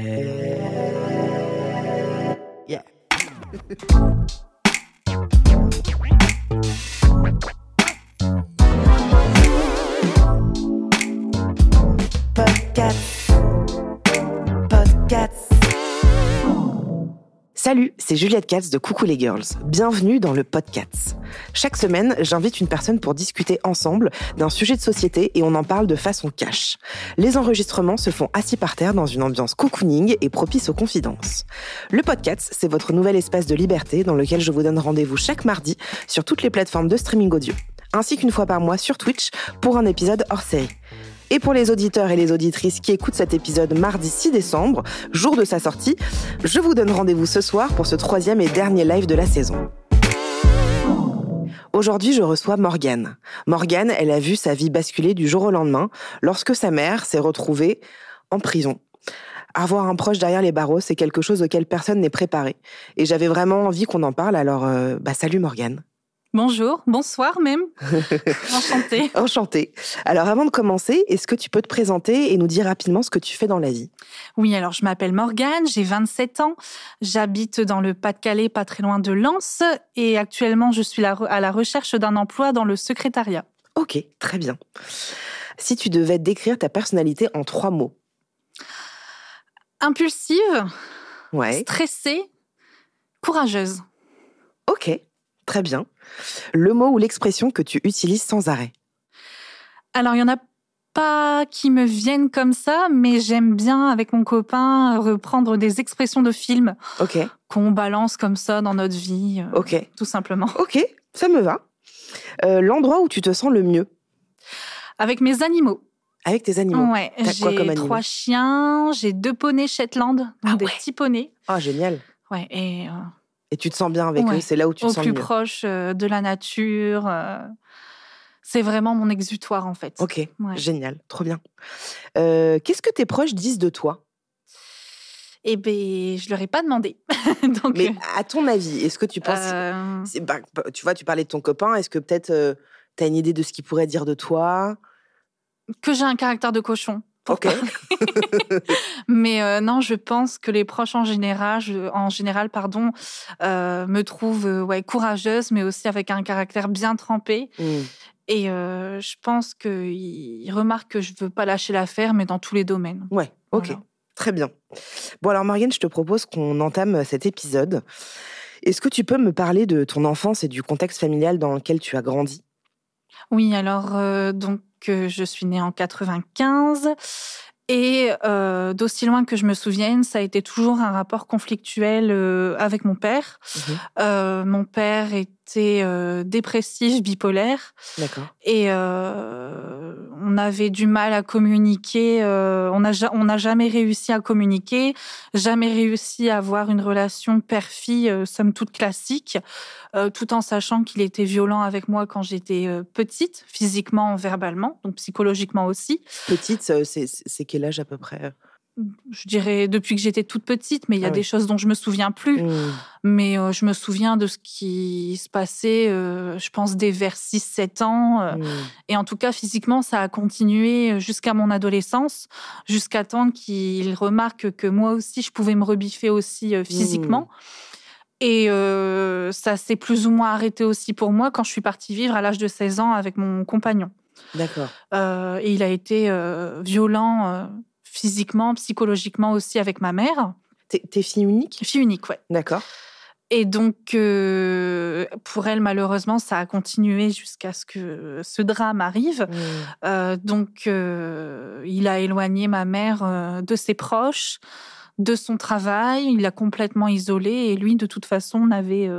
Yeah. Podcast. Podcast. Salut, c'est Juliette Katz de Coucou les Girls. Bienvenue dans le Podcast. Chaque semaine, j'invite une personne pour discuter ensemble d'un sujet de société et on en parle de façon cash. Les enregistrements se font assis par terre dans une ambiance cocooning et propice aux confidences. Le Podcast, c'est votre nouvel espace de liberté dans lequel je vous donne rendez-vous chaque mardi sur toutes les plateformes de streaming audio, ainsi qu'une fois par mois sur Twitch pour un épisode hors série. Et pour les auditeurs et les auditrices qui écoutent cet épisode mardi 6 décembre, jour de sa sortie, je vous donne rendez-vous ce soir pour ce troisième et dernier live de la saison. Aujourd'hui, je reçois Morgane. Morgane, elle a vu sa vie basculer du jour au lendemain lorsque sa mère s'est retrouvée en prison. Avoir un proche derrière les barreaux, c'est quelque chose auquel personne n'est préparé. Et j'avais vraiment envie qu'on en parle, alors euh, bah, salut Morgane. Bonjour, bonsoir même. Enchantée. Enchantée. Alors avant de commencer, est-ce que tu peux te présenter et nous dire rapidement ce que tu fais dans la vie? Oui, alors je m'appelle Morgane, j'ai 27 ans, j'habite dans le Pas-de-Calais, pas très loin de Lens, et actuellement je suis à la recherche d'un emploi dans le secrétariat. Ok, très bien. Si tu devais décrire ta personnalité en trois mots Impulsive, Ouais. stressée, courageuse. Ok, très bien. Le mot ou l'expression que tu utilises sans arrêt Alors, il y en a pas qui me viennent comme ça, mais j'aime bien, avec mon copain, reprendre des expressions de films Ok, qu'on balance comme ça dans notre vie, euh, ok, tout simplement. ok, ça me va. Euh, L'endroit où tu te sens le mieux Avec mes animaux. avec tes animaux Ouais, j'ai trois chiens, j'ai deux poneys Shetland, donc Ah des ouais. petits poneys. Ah, génial. Ouais, et euh, Et tu te sens bien avec Ouais, eux, c'est là où tu te au sens plus mieux. proche euh, de la nature. euh, c'est vraiment mon exutoire en fait. Ok, Ouais. génial, trop bien. Euh, Qu'est-ce que tes proches disent de toi? Et ben, je leur ai pas demandé. donc, Mais à ton avis, est-ce que tu penses... euh, bah, bah, tu vois, tu parlais de ton copain, est-ce que peut-être tu as une idée de ce qu'il pourrait dire de toi? Que j'ai un caractère de cochon. Ok. Mais euh, non, je pense que les proches en général, je- en général, pardon, euh, me trouvent euh, ouais courageuse, mais aussi avec un caractère bien trempé. Hmm. Et je pense qu'ils remarquent que je veux pas lâcher l'affaire, mais dans tous les domaines. Ouais, ok, Voilà. très bien. Bon alors Marianne, je te propose qu'on entame cet épisode. Est-ce que tu peux me parler de ton enfance et du contexte familial dans lequel tu as grandi? Oui, alors donc euh, je suis née en 95 et euh, d'aussi loin que je me souvienne, ça a été toujours un rapport conflictuel euh, avec mon père. Mhm. Euh, mon père était dépressif, bipolaire, D'accord. et on avait du mal à communiquer. euh, on n'a jamais réussi à communiquer, jamais réussi à avoir une relation père-fille, euh, somme toute classique, euh, tout en sachant qu'il était violent avec moi quand j'étais petite, physiquement, verbalement, donc psychologiquement aussi. Petite, c'est quel âge à peu près? Je dirais depuis que j'étais toute petite, mais il y a Ah oui. des choses dont je me souviens plus. Hmm. Mais euh, je me souviens de ce qui se passait, euh, je pense, dès vers 6-7 ans. euh, Hmm. Et en tout cas, physiquement, ça a continué jusqu'à mon adolescence, jusqu'à temps qu'il remarque que moi aussi, je pouvais me rebiffer aussi physiquement. Et euh, ça s'est plus ou moins arrêté aussi pour moi quand je suis partie vivre à l'âge de 16 ans avec mon compagnon. D'accord. Et il a été violent physiquement, psychologiquement aussi avec ma mère. T'es fille unique? Fille unique, ouais. D'accord. Et donc, euh, pour elle, malheureusement, ça a continué jusqu'à ce que ce drame arrive. Hmm. Euh, donc, euh, il a éloigné ma mère de ses proches, de son travail. Il l'a complètement isolée. Et lui, de toute façon, n'avait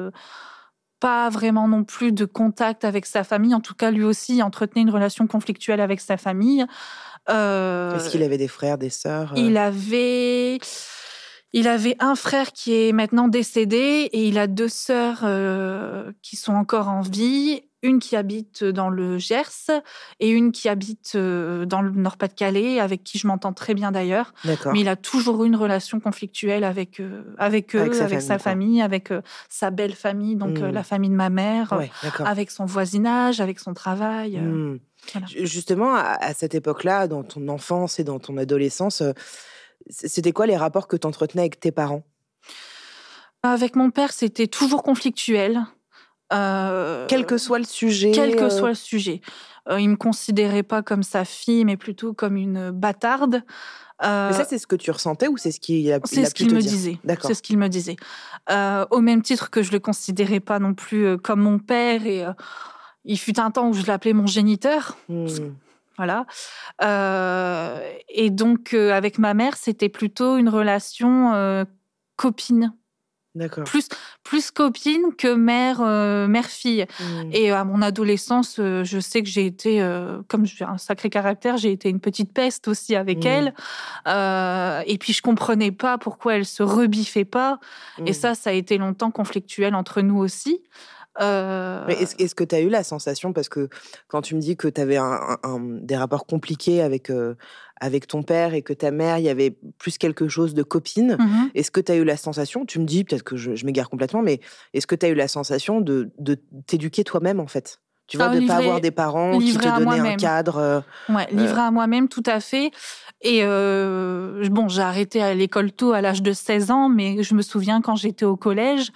pas vraiment non plus de contact avec sa famille. En tout cas, lui aussi entretenait une relation conflictuelle avec sa famille. Est-ce qu'il avait des frères, des sœurs Il avait. Il avait un frère qui est maintenant décédé et il a deux sœurs qui sont encore en vie une qui habite dans le Gers et une qui habite dans le Nord-Pas-de-Calais, avec qui je m'entends très bien d'ailleurs. Mais il a toujours eu une relation conflictuelle avec, avec eux, avec sa, famille, avec sa belle famille, donc mmh. la famille de ma mère, avec son voisinage, avec son travail. Mmh. Justement, à, cette époque-là, dans ton enfance et dans ton adolescence, c'était quoi les rapports que tu entretenais avec tes parents? Avec mon père, c'était toujours conflictuel. Euh, quel que soit le sujet. Quel que euh, soit le sujet. Euh, il me considérait pas comme sa fille, mais plutôt comme une bâtarde. mais ça, c'est ce que tu ressentais ou c'est ce qu'il a, C'est ce qu'il me disait. C'est ce qu'il me disait. au même titre que je le considérais pas non plus comme mon père et il fut un temps où je l'appelais mon géniteur. Hmm. Voilà. et donc, avec ma mère, c'était plutôt une relation copine. Plus, plus copine que mère, euh, mère-fille. Mmh. Et à mon adolescence, euh, je sais que j'ai été, euh, comme j'ai un sacré caractère, j'ai été une petite peste aussi avec mmh. elle. et puis je comprenais pas pourquoi elle se rebiffait pas. Et mmh. ça, ça a été longtemps conflictuel entre nous aussi. Mais est-ce, que tu as eu la sensation, parce que quand tu me dis que tu avais un, des rapports compliqués avec, avec ton père et que ta mère, il y avait plus quelque chose de copine, mmh est-ce que tu as eu la sensation, tu me dis, peut-être que je, m'égare complètement, mais est-ce que tu as eu la sensation de, de t'éduquer toi-même en fait? Tu vois, de ne pas avoir des parents qui te donnaient un cadre. ouais, livré à moi-même, tout à fait. Et bon, j'ai arrêté à l'école tôt, à l'âge de 16 ans, mais je me souviens quand j'étais au collège, euh,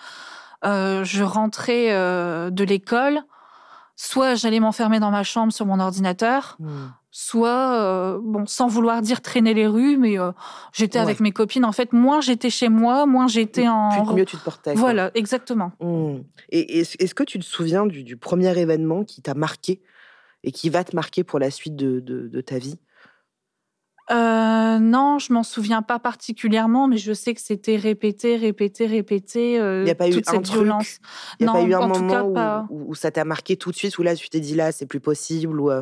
je rentrais euh, de l'école, soit j'allais m'enfermer dans ma chambre sur mon ordinateur, hmm. soit, euh, bon, sans vouloir dire traîner les rues, mais j'étais avec mes copines. En fait, moins j'étais chez moi, moins j'étais en. mieux tu te portais. Voilà, exactement. Hmm. Et est-ce que tu te souviens du, premier événement qui t'a marqué et qui va te marquer pour la suite de ta vie? Euh, non, je m'en souviens pas particulièrement, mais je sais que c'était répété, répété, répété. Euh, il n'y a pas eu un violence. Il n'y a pas eu un moment où, où, ça t'a marqué tout de suite, où là tu t'es dit là c'est plus possible, ou euh,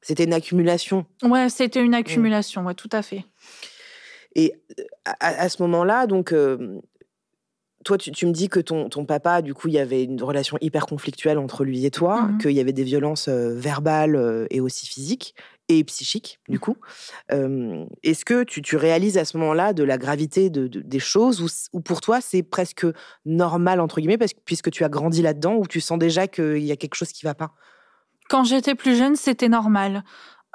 c'était une accumulation? Ouais, c'était une mmh. accumulation, ouais, tout à fait. Et à, ce moment-là, donc toi, tu, me dis que ton, ton, papa, du coup, il y avait une relation hyper conflictuelle entre lui et toi, mmh qu'il y avait des violences verbales et aussi physiques et psychique, du coup. Est-ce que tu, tu, réalises à ce moment-là de la gravité de, des choses ou, pour toi c'est presque normal, entre guillemets, parce, puisque tu as grandi là-dedans, ou tu sens déjà qu'il y a quelque chose qui va pas? Quand j'étais plus jeune, c'était normal.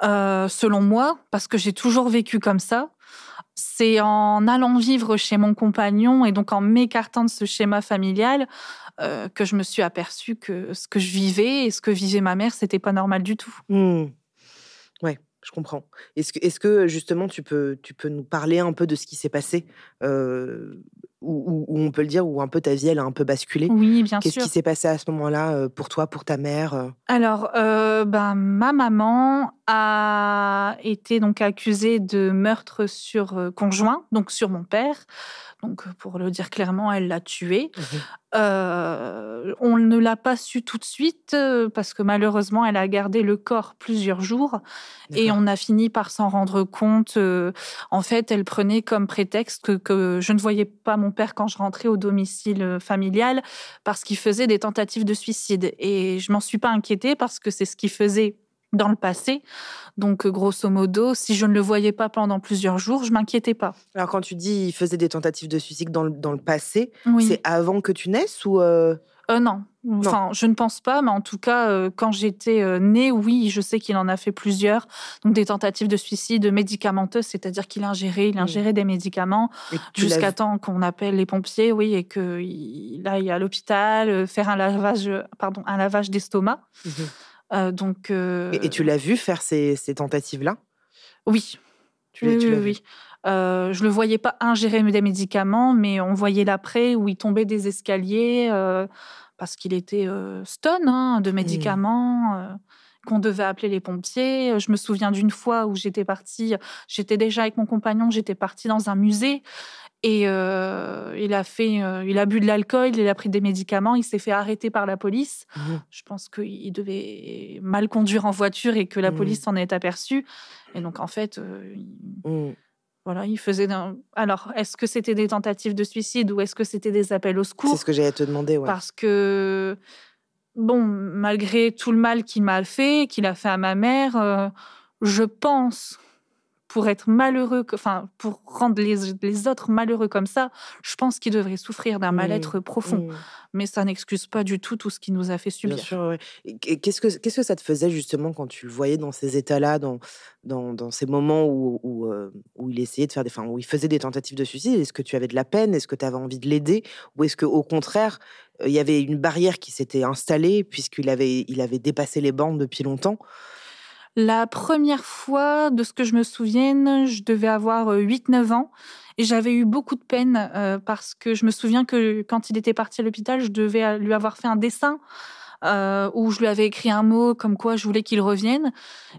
selon moi, parce que j'ai toujours vécu comme ça. C'est en allant vivre chez mon compagnon et donc en m'écartant de ce schéma familial que je me suis aperçue que ce que je vivais et ce que vivait ma mère, c'était pas normal du tout. Mmh. Je comprends. Est-ce que, est que justement tu peux, tu peux nous parler un peu de ce qui s'est passé où, on peut le dire, où un peu ta vie elle a un peu basculé? Oui, bien sûr. Qu'est-ce qui s'est passé à ce moment-là pour toi, pour ta mère Alors, ben, ma maman a été donc accusée de meurtre sur conjoint, donc sur mon père. Donc, pour le dire clairement, elle l'a tué. Mmh euh, on ne l'a pas su tout de suite euh, parce que malheureusement, elle a gardé le corps plusieurs jours et on a fini par s'en rendre compte. Euh, en fait, elle prenait comme prétexte que, je ne voyais pas mon père quand je rentrais au domicile familial parce qu'il faisait des tentatives de suicide. Et je m'en suis pas inquiétée parce que c'est ce qu'il faisait dans le passé. Donc, grosso modo, si je ne le voyais pas pendant plusieurs jours, je m'inquiétais pas. Alors, quand tu dis il faisait des tentatives de suicide dans le, dans le passé, c'est avant que tu naisses ou euh... Euh, non. Enfin, je ne pense pas, mais en tout cas, euh, quand j'étais euh, née, oui, je sais qu'il en a fait plusieurs. Donc, des tentatives de suicide médicamenteuses, c'est-à-dire qu'il ingérait, il ingérait des médicaments jusqu'à temps qu'on appelle les pompiers, oui, et qu'il aille à l'hôpital, faire un lavage, pardon, un lavage d'estomac. Mmh donc, et, tu l'as vu faire ces, tentatives-là? Oui. Tu oui, oui, oui. je le voyais pas ingérer des médicaments, mais on voyait l'après où il tombait des escaliers parce qu'il était stone hein, de mmh. médicaments, qu'on devait appeler les pompiers. Je me souviens d'une fois où j'étais partie, j'étais déjà avec mon compagnon, j'étais partie dans un musée et euh, il a fait, euh, il a bu de l'alcool, il a pris des médicaments, il s'est fait arrêter par la police. Mmh. Je pense qu'il devait mal conduire en voiture et que la Mmh. police s'en est aperçue. Et donc en fait, euh, il- Mm. voilà, il faisait. d'un- Alors, est-ce que c'était des tentatives de suicide ou est-ce que c'était des appels au C'est secours ce que j'allais te demander, ouais. Parce que bon, malgré tout le mal qu'il m'a fait, qu'il a fait à ma mère, je pense pour être malheureux, enfin pour rendre les, les autres malheureux comme ça, je pense qu'il devrait souffrir d'un Mmh. mal-être profond. Mais ça n'excuse pas du tout tout ce qu'il nous a fait subir. Bien sûr, Qu'est-ce que qu'est-ce que ça te faisait justement quand tu le voyais dans ces états-là, dans, dans, dans ces moments où, où, euh, où il essayait de faire des, enfin, où il faisait des tentatives de suicide? Est-ce que tu avais de la peine? Est-ce que tu avais envie de l'aider? Ou est-ce que au contraire, euh, il y avait une barrière qui s'était installée puisqu'il avait, il avait dépassé les bornes depuis longtemps? La première fois, de ce que je me souvienne, je devais avoir euh, 8-9 ans et j'avais eu beaucoup de peine euh, parce que je me souviens que quand il était parti à l'hôpital, je devais euh, lui avoir fait un dessin euh, où je lui avais écrit un mot comme quoi je voulais qu'il revienne.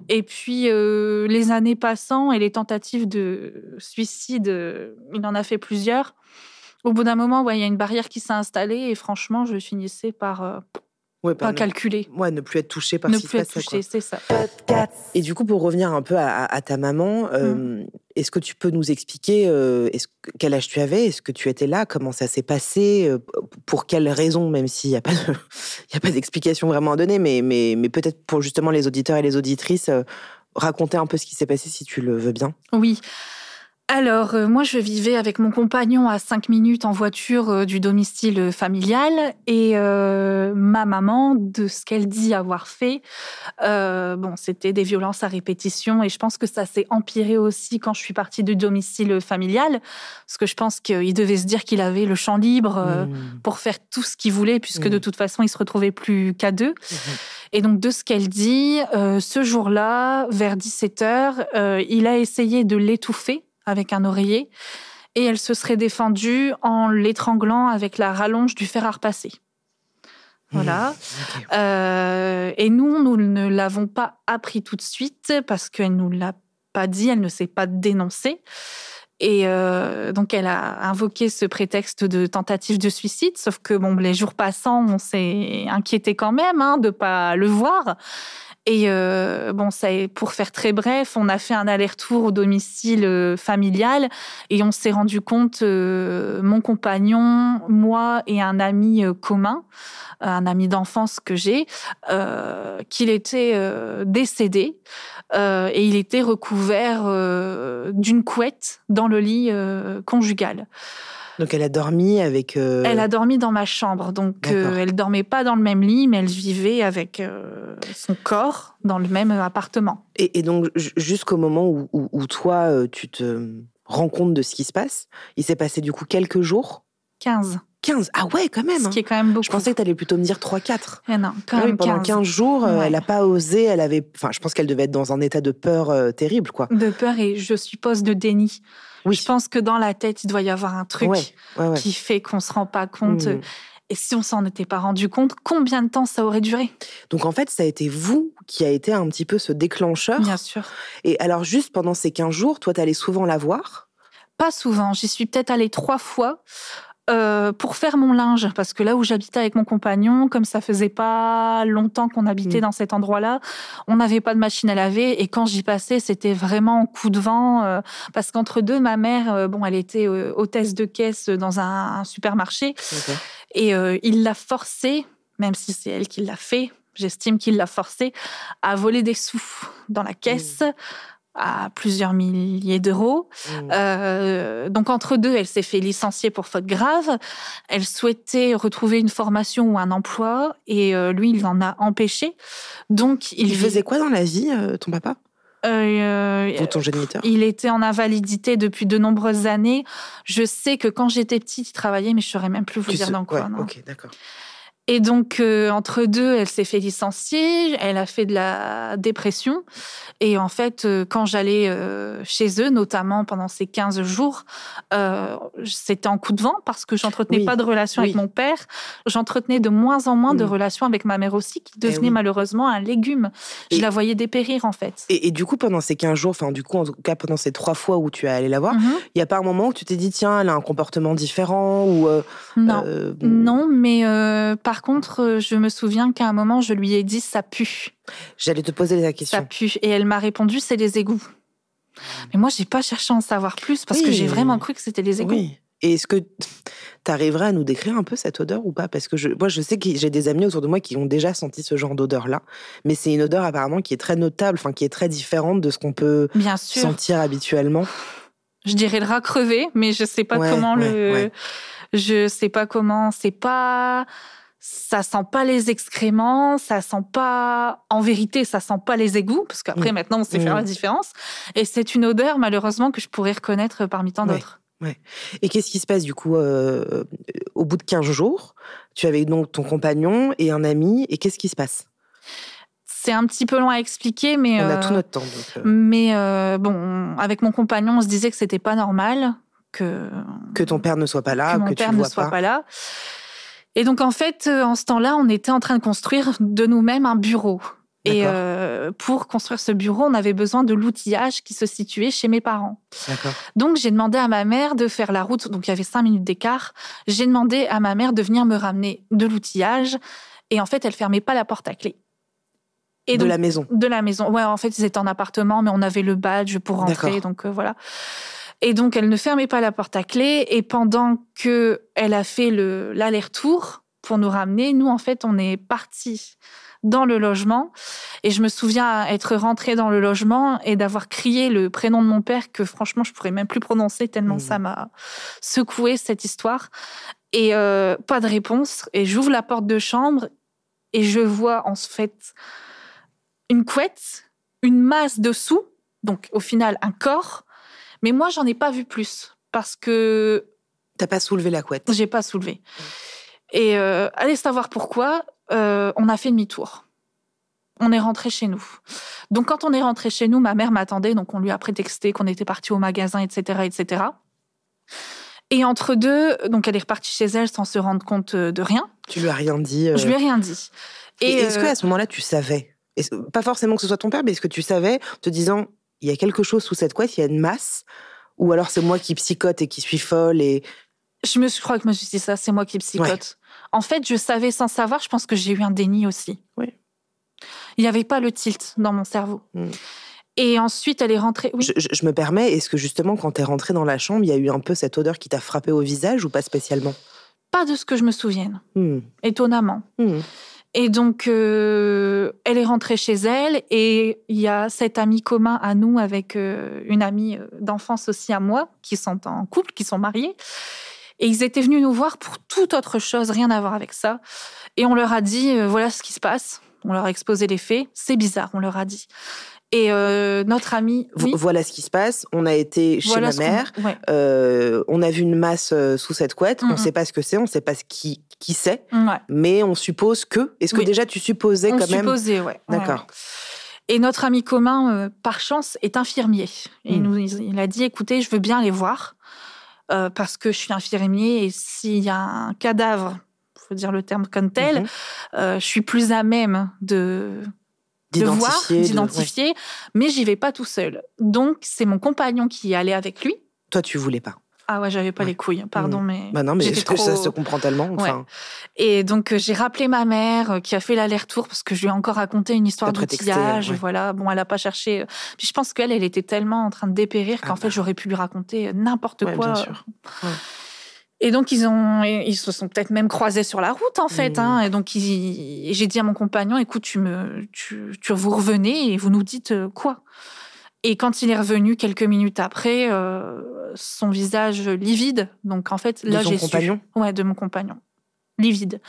Et puis, euh, les années passant et les tentatives de suicide, euh, il en a fait plusieurs. Au bout d'un moment, il y a une barrière qui s'est installée et franchement, je finissais par euh, Ouais, pas par ne, calculer, ouais, ne plus être touché par ne ce qui se plus être touché, c'est ça. Et du coup, pour revenir un peu à, à- à ta maman, euh, est-ce que tu peux nous expliquer euh, est-ce quel âge tu avais? Est-ce que tu étais là? Comment ça s'est passé? Euh, Pour quelles raisons Même s'il n'y a pas de- il y a pas d'explication vraiment à donner, mais, mais, mais peut-être pour justement les auditeurs et les auditrices, euh, raconter un peu ce qui s'est passé si tu le veux bien. Oui. Alors, euh, moi, je vivais avec mon compagnon à 5 minutes en voiture euh, du domicile familial et euh, ma maman, de ce qu'elle dit avoir fait, euh, bon, c'était des violences à répétition et je pense que ça s'est empiré aussi quand je suis partie du domicile familial parce que je pense qu'il devait se dire qu'il avait le champ libre euh, Mmh. pour faire tout ce qu'il voulait puisque de Mm. toute façon, il se retrouvait plus qu'à deux. Mmh. Et donc, de ce qu'elle dit, euh, ce jour-là, vers 17h, il a essayé de l'étouffer avec un oreiller et elle se serait défendue en l'étranglant avec la rallonge du fer à repasser. Voilà. Mmh. Ok. Euh, et nous, nous ne l'avons pas appris tout de suite parce qu'elle nous l'a pas dit, elle ne s'est pas dénoncée. Et euh, donc, elle a invoqué ce prétexte de tentative de suicide, sauf que bon, les jours passant, on s'est inquiété quand même hein, de pas le voir. Et euh, bon, ça, est- pour faire très bref, on a fait un aller-retour au domicile euh, familial et on s'est rendu compte, euh, mon compagnon, moi et un ami commun, un ami d'enfance que j'ai, qu'il était décédé et il était recouvert d'une couette dans le lit conjugal. Donc elle a dormi avec. euh, Elle a dormi dans ma chambre, donc euh, elle dormait pas dans le même lit, mais elle vivait avec euh, son corps dans le même appartement. Et, et donc ju- jusqu'au moment où, où- où toi euh, tu te rends compte de ce qui se passe, il s'est passé du coup quelques jours? 15, 15 Ah ouais, quand même ce hein. qui est quand même beaucoup. Je pensais que tu allais plutôt me dire 3-4. Eh non, quand Ah oui, même pendant 15. 15 jours, Ouais. elle n'a pas osé, elle avait. Enfin, je pense qu'elle devait être dans un état de peur euh, terrible, quoi. De peur et je suppose de déni. Oui. Je pense que dans la tête, il doit y avoir un truc Ouais, ouais, ouais. qui fait qu'on se rend pas compte. Mm. Et si on s'en était pas rendu compte, combien de temps ça aurait duré? Donc en fait, ça a été vous qui a été un petit peu ce déclencheur. Bien sûr. Et alors, juste pendant ces 15 jours, toi, tu allais souvent la voir? Pas souvent. J'y suis peut-être allée trois fois. Euh, pour faire mon linge, parce que là où j'habitais avec mon compagnon, comme ça faisait pas longtemps qu'on habitait Mm. dans cet endroit-là, on n'avait pas de machine à laver et quand j'y passais, c'était vraiment en coup de vent, euh, parce qu'entre deux, ma mère, euh, bon, elle était hôtesse de caisse dans un, un supermarché et il l'a forcée, même si c'est elle qui l'a fait, j'estime qu'il l'a forcée à voler des sous dans la caisse à plusieurs milliers d'euros. Mm. Euh, donc entre deux, elle s'est fait licencier pour faute grave. Elle souhaitait retrouver une formation ou un emploi et euh, lui, il en a empêché. Donc il, Il faisait quoi dans la vie, euh, ton papa? Euh, Ou ton géniteur? il était en invalidité depuis de nombreuses années. Je sais que quand j'étais petite, il travaillait, mais je saurais même plus vous Tu dire sais- dans quoi. ouais, non. Ok, d'accord. Et donc, euh, entre deux, elle s'est fait licencier, elle a fait de la dépression. Et en fait, euh, quand j'allais euh, chez eux, notamment pendant ces 15 jours, c'était en coup de vent parce que j'entretenais pas de relation avec mon père. J'entretenais de moins en moins de mm. relations avec ma mère aussi, qui eh devenait malheureusement un légume. Je la voyais dépérir, en fait. Et, du coup, pendant ces 15 jours, enfin, du coup, en tout cas, pendant ces trois fois où tu es allé la voir, mm-hmm. il n'y a pas un moment où tu t'es dit, tiens, elle a un comportement différent ou... non. non, mais par par contre, euh, je me souviens qu'à un moment, je lui ai dit ça pue. J'allais te poser la question. Ça pue. Et elle m'a répondu c'est les égouts. Mais moi, j'ai pas cherché à en savoir plus parce que j'ai vraiment cru que c'était les égouts. Oui. Et est-ce que tu arriverais à nous décrire un peu cette odeur ou pas? Parce que je, moi, je sais que j'ai des amis autour de moi qui ont déjà senti ce genre d'odeur-là. Mais c'est une odeur apparemment qui est très notable, enfin, qui est très différente de ce qu'on peut sentir habituellement. Je dirais le rat crevé, mais je sais pas comment le. Je sais pas comment. C'est pas ça sent pas les excréments, ça sent pas, en vérité, ça sent pas les égouts, parce qu'après, mm. maintenant, on sait faire la mm. différence. Et c'est une odeur, malheureusement, que je pourrais reconnaître parmi tant d'autres. Ouais. Et qu'est-ce qui se passe, du coup, euh, au bout de 15 jours? Tu avais donc ton compagnon et un ami, et qu'est-ce qui se passe? C'est un petit peu loin à expliquer, mais on a tout euh, notre temps. Euh. Mais bon, avec mon compagnon, on se disait que c'était pas normal que que ton père ne soit pas là, que mon père ne soit pas là. Et donc, en fait, euh, en ce temps-là, on était en train de construire de nous-mêmes un bureau. Et euh, pour construire ce bureau, on avait besoin de l'outillage qui se situait chez mes parents. Donc j'ai demandé à ma mère de faire la route. Donc il y avait cinq minutes d'écart. J'ai demandé à ma mère de venir me ramener de l'outillage. Et en fait, elle fermait pas la porte à clé. Et de la maison. De la maison. Ouais, en fait, ils étaient en appartement, mais on avait le badge pour rentrer. Donc euh, voilà. Et donc, elle ne fermait pas la porte à clé. Et pendant que elle a fait l'aller-retour pour nous ramener, nous, en fait, on est partis dans le logement. Et je me souviens être rentrée dans le logement et d'avoir crié le prénom de mon père que franchement, je pourrais même plus prononcer tellement mmh. ça m'a secoué cette histoire. Et euh, pas de réponse. Et j'ouvre la porte de chambre et je vois en fait une couette, une masse dessous, donc au final un corps, mais moi, j'en ai pas vu plus parce que. T'as pas soulevé la couette. J'ai pas soulevé. Et euh, allez savoir pourquoi, euh, on a fait demi-tour. On est rentré chez nous. Donc quand on est rentré chez nous, ma mère m'attendait, donc on lui a prétexté qu'on était parti au magasin, etc., etc. Et entre deux, donc elle est repartie chez elle sans se rendre compte de rien. Tu lui as rien dit. Je lui ai rien dit. Et, est-ce qu'à ce moment-là, tu savais? Pas forcément que ce soit ton père, mais est-ce que tu savais, te disant, il y a quelque chose sous cette couette, il y a une masse, ou alors c'est moi qui psychote et qui suis folle et... Je me crois que je me suis dit ça, c'est moi qui psychote. En fait, je savais sans savoir, je pense que j'ai eu un déni aussi. Oui. Il n'y avait pas le tilt dans mon cerveau. Hmm. Et ensuite, elle est rentrée. Oui. Je, me permets, est-ce que justement, quand tu es rentrée dans la chambre, il y a eu un peu cette odeur qui t'a frappé au visage ou pas spécialement? Pas de ce que je me souvienne. Hmm. Étonnamment. Hmm. Et donc, euh, elle est rentrée chez elle et il y a cet ami commun à nous avec euh, une amie euh, d'enfance aussi à moi, qui sont en couple, qui sont mariés. Et ils étaient venus nous voir pour toute autre chose, rien à voir avec ça. Et on leur a dit, voilà ce qui se passe. On leur a exposé les faits. C'est bizarre, on leur a dit. Et euh, notre ami. Voilà ce qui se passe. On a été chez ma mère. Euh, on a vu une masse euh, sous cette couette. On ne sait pas ce que c'est. On ne sait pas ce qui, qui c'est. Mais on suppose que. Est-ce que déjà tu supposais quand même On supposait, ouais. D'accord. Et notre ami commun, par chance, est infirmier. Et il, nous, il a dit écoutez, je veux bien les voir. parce que je suis infirmier et s'il y a un cadavre, il faut dire le terme comme tel, mhm. je suis plus à même de de voir, d'identifier, mais j'y vais pas tout seul. Donc c'est mon compagnon qui est allé avec lui. Toi, tu voulais pas. Ah ouais, j'avais pas les couilles, pardon, mmh. mais. Bah non, mais ça se comprend tellement. Enfin... Et donc euh, j'ai rappelé ma mère euh, qui a fait l'aller-retour parce que je lui ai encore raconté une histoire d'outillage. Voilà, bon, elle a pas cherché. Euh, puis je pense qu'elle, elle était tellement en train de dépérir qu'en ah fait bah. j'aurais pu lui raconter n'importe quoi. Bien sûr. Et donc ils ont, ils se sont peut-être même croisés sur la route en fait. Hein. Et donc j'ai dit à mon compagnon, écoute, tu me, tu, tu, vous revenez et vous nous dites euh, quoi? Et quand il est revenu quelques minutes après, euh, son visage livide. Donc en fait, là j'ai su. Ouais, de mon compagnon, livide.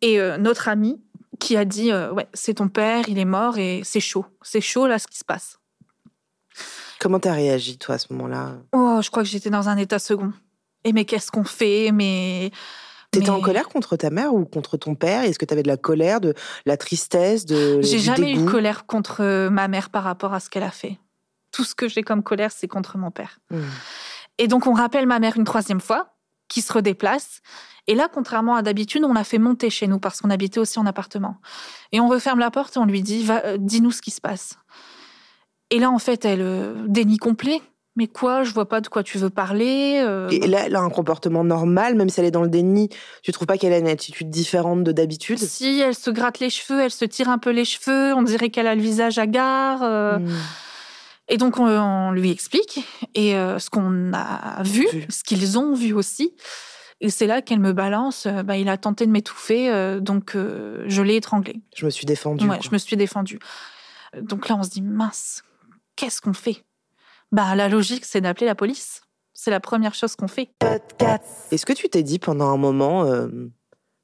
Et euh, notre ami qui a dit, ouais, c'est ton père, il est mort et c'est chaud, c'est chaud là ce qui se passe. Comment t'as réagi toi à ce moment-là? Oh, je crois que j'étais dans un état second. Et mais qu'est-ce qu'on fait? Mais T'étais en colère contre ta mère ou contre ton père? Est-ce que tu avais de la colère, de la tristesse, de J'ai jamais eu de colère contre euh, ma mère par rapport à ce qu'elle a fait. Tout ce que j'ai comme colère, c'est contre mon père. Hmm. Et donc, on rappelle ma mère une troisième fois, qui se redéplace. Et là, contrairement à d'habitude, on l'a fait monter chez nous parce qu'on habitait aussi en appartement. Et on referme la porte et on lui dit Va, euh, Dis-nous ce qui se passe. Et là, en fait, elle euh, dénie complet. Mais quoi? Je vois pas de quoi tu veux parler. euh, Et là, elle a un comportement normal, même si elle est dans le déni. Tu trouves pas qu'elle a une attitude différente de d'habitude? Si elle se gratte les cheveux, elle se tire un peu les cheveux, on dirait qu'elle a le visage hagard. euh, Hmm. Et donc, on, on lui explique. Et euh, ce qu'on a vu, Vu. ce qu'ils ont vu aussi. Et c'est là qu'elle me balance. bah, il a tenté de m'étouffer, donc je l'ai étranglé. Je me suis défendue. Ouais, quoi. je me suis défendue. Donc là, on se dit mince, qu'est-ce qu'on fait? Bah, la logique, c'est d'appeler la police. C'est la première chose qu'on fait. Est-ce que tu t'es dit pendant un moment, euh,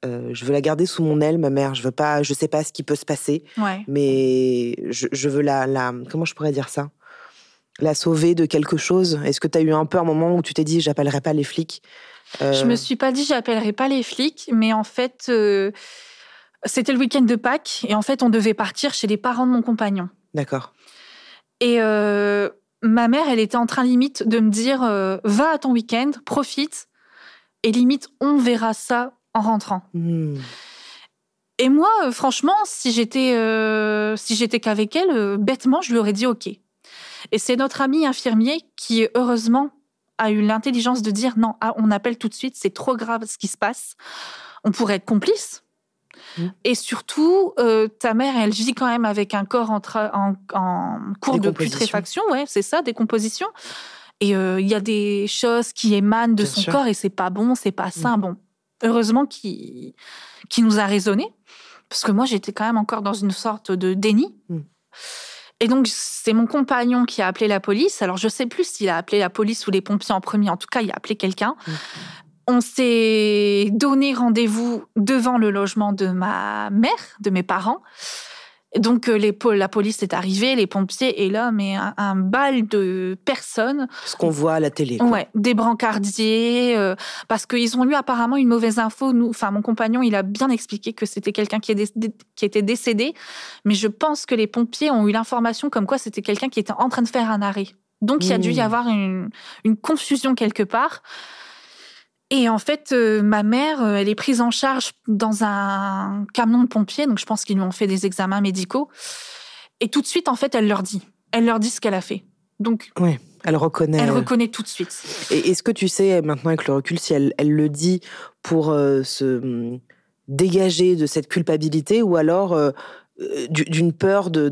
euh, je veux la garder sous mon aile, ma mère, je veux pas, je sais pas ce qui peut se passer, Ouais. mais je, je veux la, la, comment je pourrais dire ça? La sauver de quelque chose Est-ce que tu as eu un peu un moment où tu t'es dit, j'appellerai pas les flics? Euh, Je me suis pas dit, j'appellerai pas les flics, mais en fait, euh, c'était le week-end de Pâques et en fait, on devait partir chez les parents de mon compagnon. D'accord. Et euh, ma mère, elle était en train limite de me dire, euh, va à ton week-end, profite, et limite, on verra ça en rentrant. Hmm. Et moi, euh, franchement, si j'étais euh, si j'étais qu'avec elle, euh, bêtement, je lui aurais dit OK. Et c'est notre ami infirmier qui, heureusement, a eu l'intelligence de dire non, ah, on appelle tout de suite, c'est trop grave ce qui se passe. On pourrait être complice. Mm. Et surtout, euh, ta mère, elle vit quand même avec un corps en, en, en cours de putréfaction, ouais, c'est ça, décomposition. Et euh, il y a des choses qui émanent de Bien son sûr. corps et c'est pas bon, c'est pas sain. Bon, heureusement qu'il qui nous a raisonné, parce que moi j'étais quand même encore dans une sorte de déni. Mm. Et donc c'est mon compagnon qui a appelé la police. Alors je sais plus s'il a appelé la police ou les pompiers en premier. En tout cas, il a appelé quelqu'un. Mm. On s'est donné rendez-vous devant le logement de ma mère, de mes parents. Donc euh, les, la police est arrivée, les pompiers, et là, mais un, un bal de personnes Ce qu'on voit à la télé. quoi. Ouais, des brancardiers, euh, parce qu'ils ont eu apparemment une mauvaise info. Nous, enfin, mon compagnon, il a bien expliqué que c'était quelqu'un qui, était décédé, mais je pense que les pompiers ont eu l'information comme quoi c'était quelqu'un qui était en train de faire un arrêt. Donc, il y a dû y Mmh. avoir une, une confusion quelque part. Et en fait, euh, ma mère, euh, elle est prise en charge dans un camion de pompiers, donc je pense qu'ils lui ont fait des examens médicaux. Et tout de suite, en fait, elle leur dit. Elle leur dit ce qu'elle a fait. Donc, Ouais, elle reconnaît. elle euh, reconnaît tout de suite. Et est-ce que tu sais maintenant avec le recul si elle, elle le dit pour euh, se hum, dégager de cette culpabilité ou alors du- d'une peur de,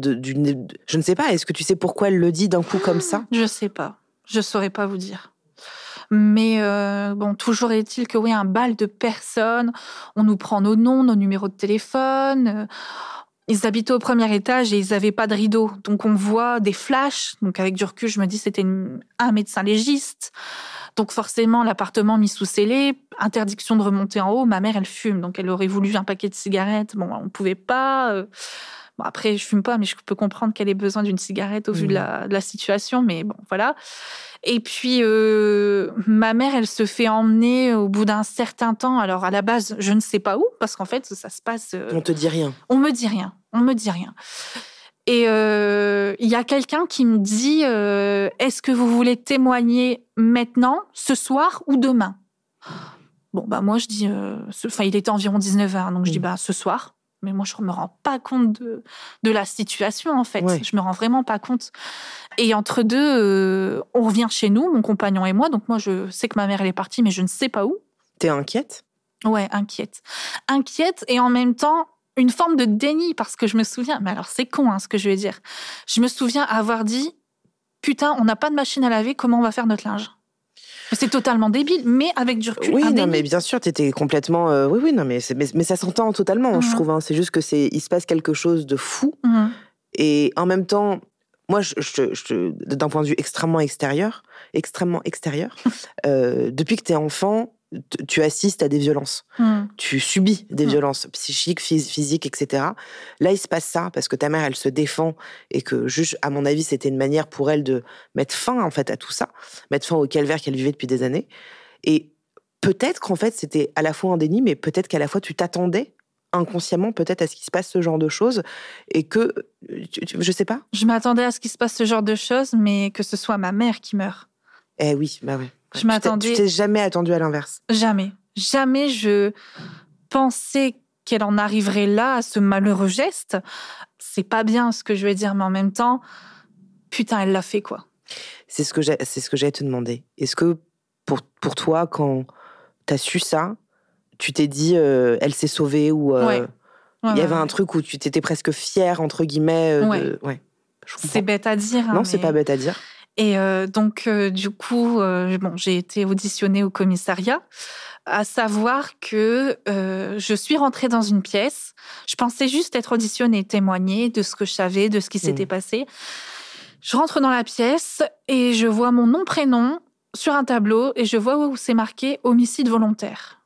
je ne sais pas est-ce que tu sais pourquoi elle le dit d'un coup comme ça? Je sais pas. Je saurais pas vous dire. Mais euh, bon, toujours est-il que oui, un bal de personnes. On nous prend nos noms, nos numéros de téléphone. euh, Ils habitaient au premier étage et ils n'avaient pas de rideau. Donc on voit des flashs. Donc avec du recul, je me dis c'était un médecin légiste. Donc forcément, l'appartement mis sous scellé, interdiction de remonter en haut. Ma mère, elle fume, donc elle aurait voulu un paquet de cigarettes. Bon, on pouvait pas. Bon, après, je fume pas, mais je peux comprendre qu'elle ait besoin d'une cigarette au vu de Mhm. la, de la situation. Mais bon, voilà. Et puis, euh, ma mère, elle se fait emmener au bout d'un certain temps. Alors, à la base, je ne sais pas où, parce qu'en fait, ça se passe. euh, on te dit rien on me dit rien. On me dit rien. Et euh, il y a quelqu'un qui me dit euh, Est-ce que vous voulez témoigner maintenant, ce soir ou demain? Bon, bah, moi, je dis euh, Enfin, il était environ 19h, donc je dis Mm. bah, Ce soir. Mais moi, je me rends pas compte de, de la situation, en fait. Ouais. Je me rends vraiment pas compte. Et entre deux, euh, on revient chez nous, mon compagnon et moi. Donc, moi, je sais que ma mère, elle est partie, mais je ne sais pas où. t'es inquiète? Ouais, inquiète. Inquiète et en même temps une forme de déni parce que je me souviens, mais alors c'est con hein, ce que je vais dire. Je me souviens avoir dit putain, on n'a pas de machine à laver, comment on va faire notre linge? C'est totalement débile, mais avec du recul. oui non mais bien sûr t'étais complètement euh, oui oui non mais c'est- mais, mais ça s'entend totalement je Mhm. trouve hein. c'est juste que c'est il se passe quelque chose de fou Mhm. Et en même temps, moi, je, je- je- d'un point de vue extrêmement extérieur, extrêmement extérieur, euh, depuis que tu es enfant, tu assistes à des violences. Mhm. Tu subis des Mm. violences psychiques, phys- physiques, etc. Là, il se passe ça parce que ta mère, elle se défend et que, juste, à mon avis, c'était une manière pour elle de mettre fin, en fait, à tout ça, mettre fin au calvaire qu'elle vivait depuis des années. Et peut-être qu'en fait, c'était à la fois un déni, mais peut-être qu'à la fois, tu t'attendais inconsciemment peut-être à ce qu'il se passe ce genre de choses et que je sais pas. Je m'attendais à ce qu'il se passe ce genre de choses, mais que ce soit ma mère qui meurt. Eh oui, bah oui. Je m'attendais. Tu t'es jamais attendu à l'inverse. Jamais, jamais je pensais qu'elle en arriverait là à ce malheureux geste. C'est pas bien ce que je vais dire, mais en même temps, putain, elle l'a fait quoi. C'est ce que j'ai, c'est ce que j'allais te demander. Est-ce que pour pour toi, quand t'as su ça, tu t'es dit, euh, elle s'est sauvée ou euh, il y avait un truc où tu t'étais presque fière entre guillemets. Euh, ouais. C'est bête à dire. Hein, non, c'est pas bête à dire. Et donc, du coup, bon, j'ai été auditionnée au commissariat, à savoir que je suis rentrée dans une pièce. Je pensais juste être auditionnée, témoigner de ce que je savais, de ce qui s'était mmh. passé. Je rentre dans la pièce et je vois mon nom, prénom sur un tableau et je vois où c'est marqué homicide volontaire.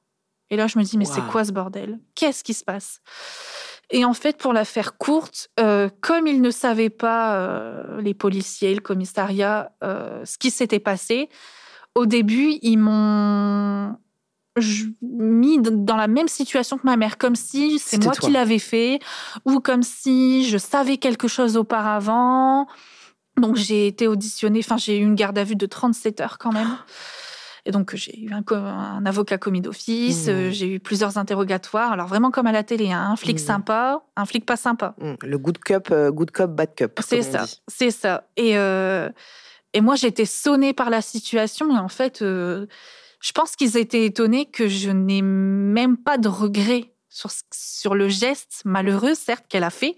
Et là, je me dis, mais c'est quoi ce bordel? Qu'est-ce qui se passe? Et en fait, pour la faire courte, euh, comme ils ne savaient pas, euh, les policiers, le commissariat, euh, ce qui s'était passé, au début, ils m'ont mis dans la même situation que ma mère, comme si c'est moi qui l'avais fait, ou comme si je savais quelque chose auparavant. Donc j'ai été auditionnée, enfin j'ai eu une garde à vue de 37 heures quand même. Et donc, j'ai eu un, avocat commis d'office, mmh. euh, j'ai eu plusieurs interrogatoires. Alors, vraiment comme à la télé, hein, un flic mmh. sympa, un flic pas sympa. Mmh. Le good cup, euh, good cop, bad cup. C'est ça, c'est ça. Et, euh, et moi, j'étais sonnée par la situation. Et en fait, je pense qu'ils étaient étonnés que je n'ai même pas de regret sur, sur le geste malheureux, certes, qu'elle a fait.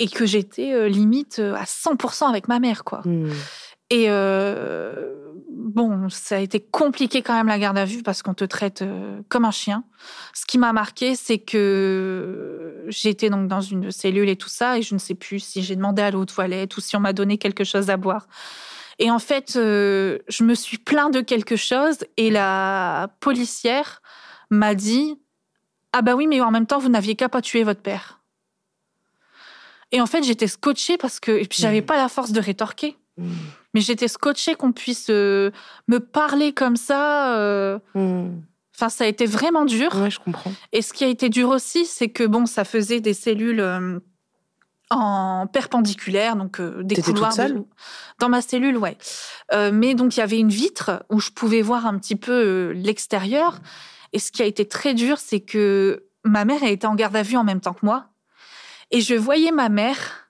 Et que j'étais limite à 100% avec ma mère, quoi. Et euh, bon, ça a été compliqué quand même la garde à vue parce qu'on te traite euh, comme un chien. Ce qui m'a marqué, c'est que j'étais donc dans une cellule et tout ça, et je ne sais plus si j'ai demandé à l'eau toilette ou si on m'a donné quelque chose à boire. Et en fait, euh, je me suis plaint de quelque chose et la policière m'a dit Ah bah oui, mais en même temps, vous n'aviez qu'à pas tuer votre père. Et en fait, j'étais scotchée parce que j'avais mmh. pas la force de rétorquer. Mmh. Mais j'étais scotchée qu'on puisse euh, me parler comme ça. Euh. Hmm. Enfin, ça a été vraiment dur. Oui, je comprends. Et ce qui a été dur aussi, c'est que bon, ça faisait des cellules euh, en perpendiculaire, donc des couloirs. Toute seule? Dans ma cellule, ouais. mais donc il y avait une vitre où je pouvais voir un petit peu l'extérieur. Et ce qui a été très dur, c'est que ma mère a été en garde à vue en même temps que moi. Et je voyais ma mère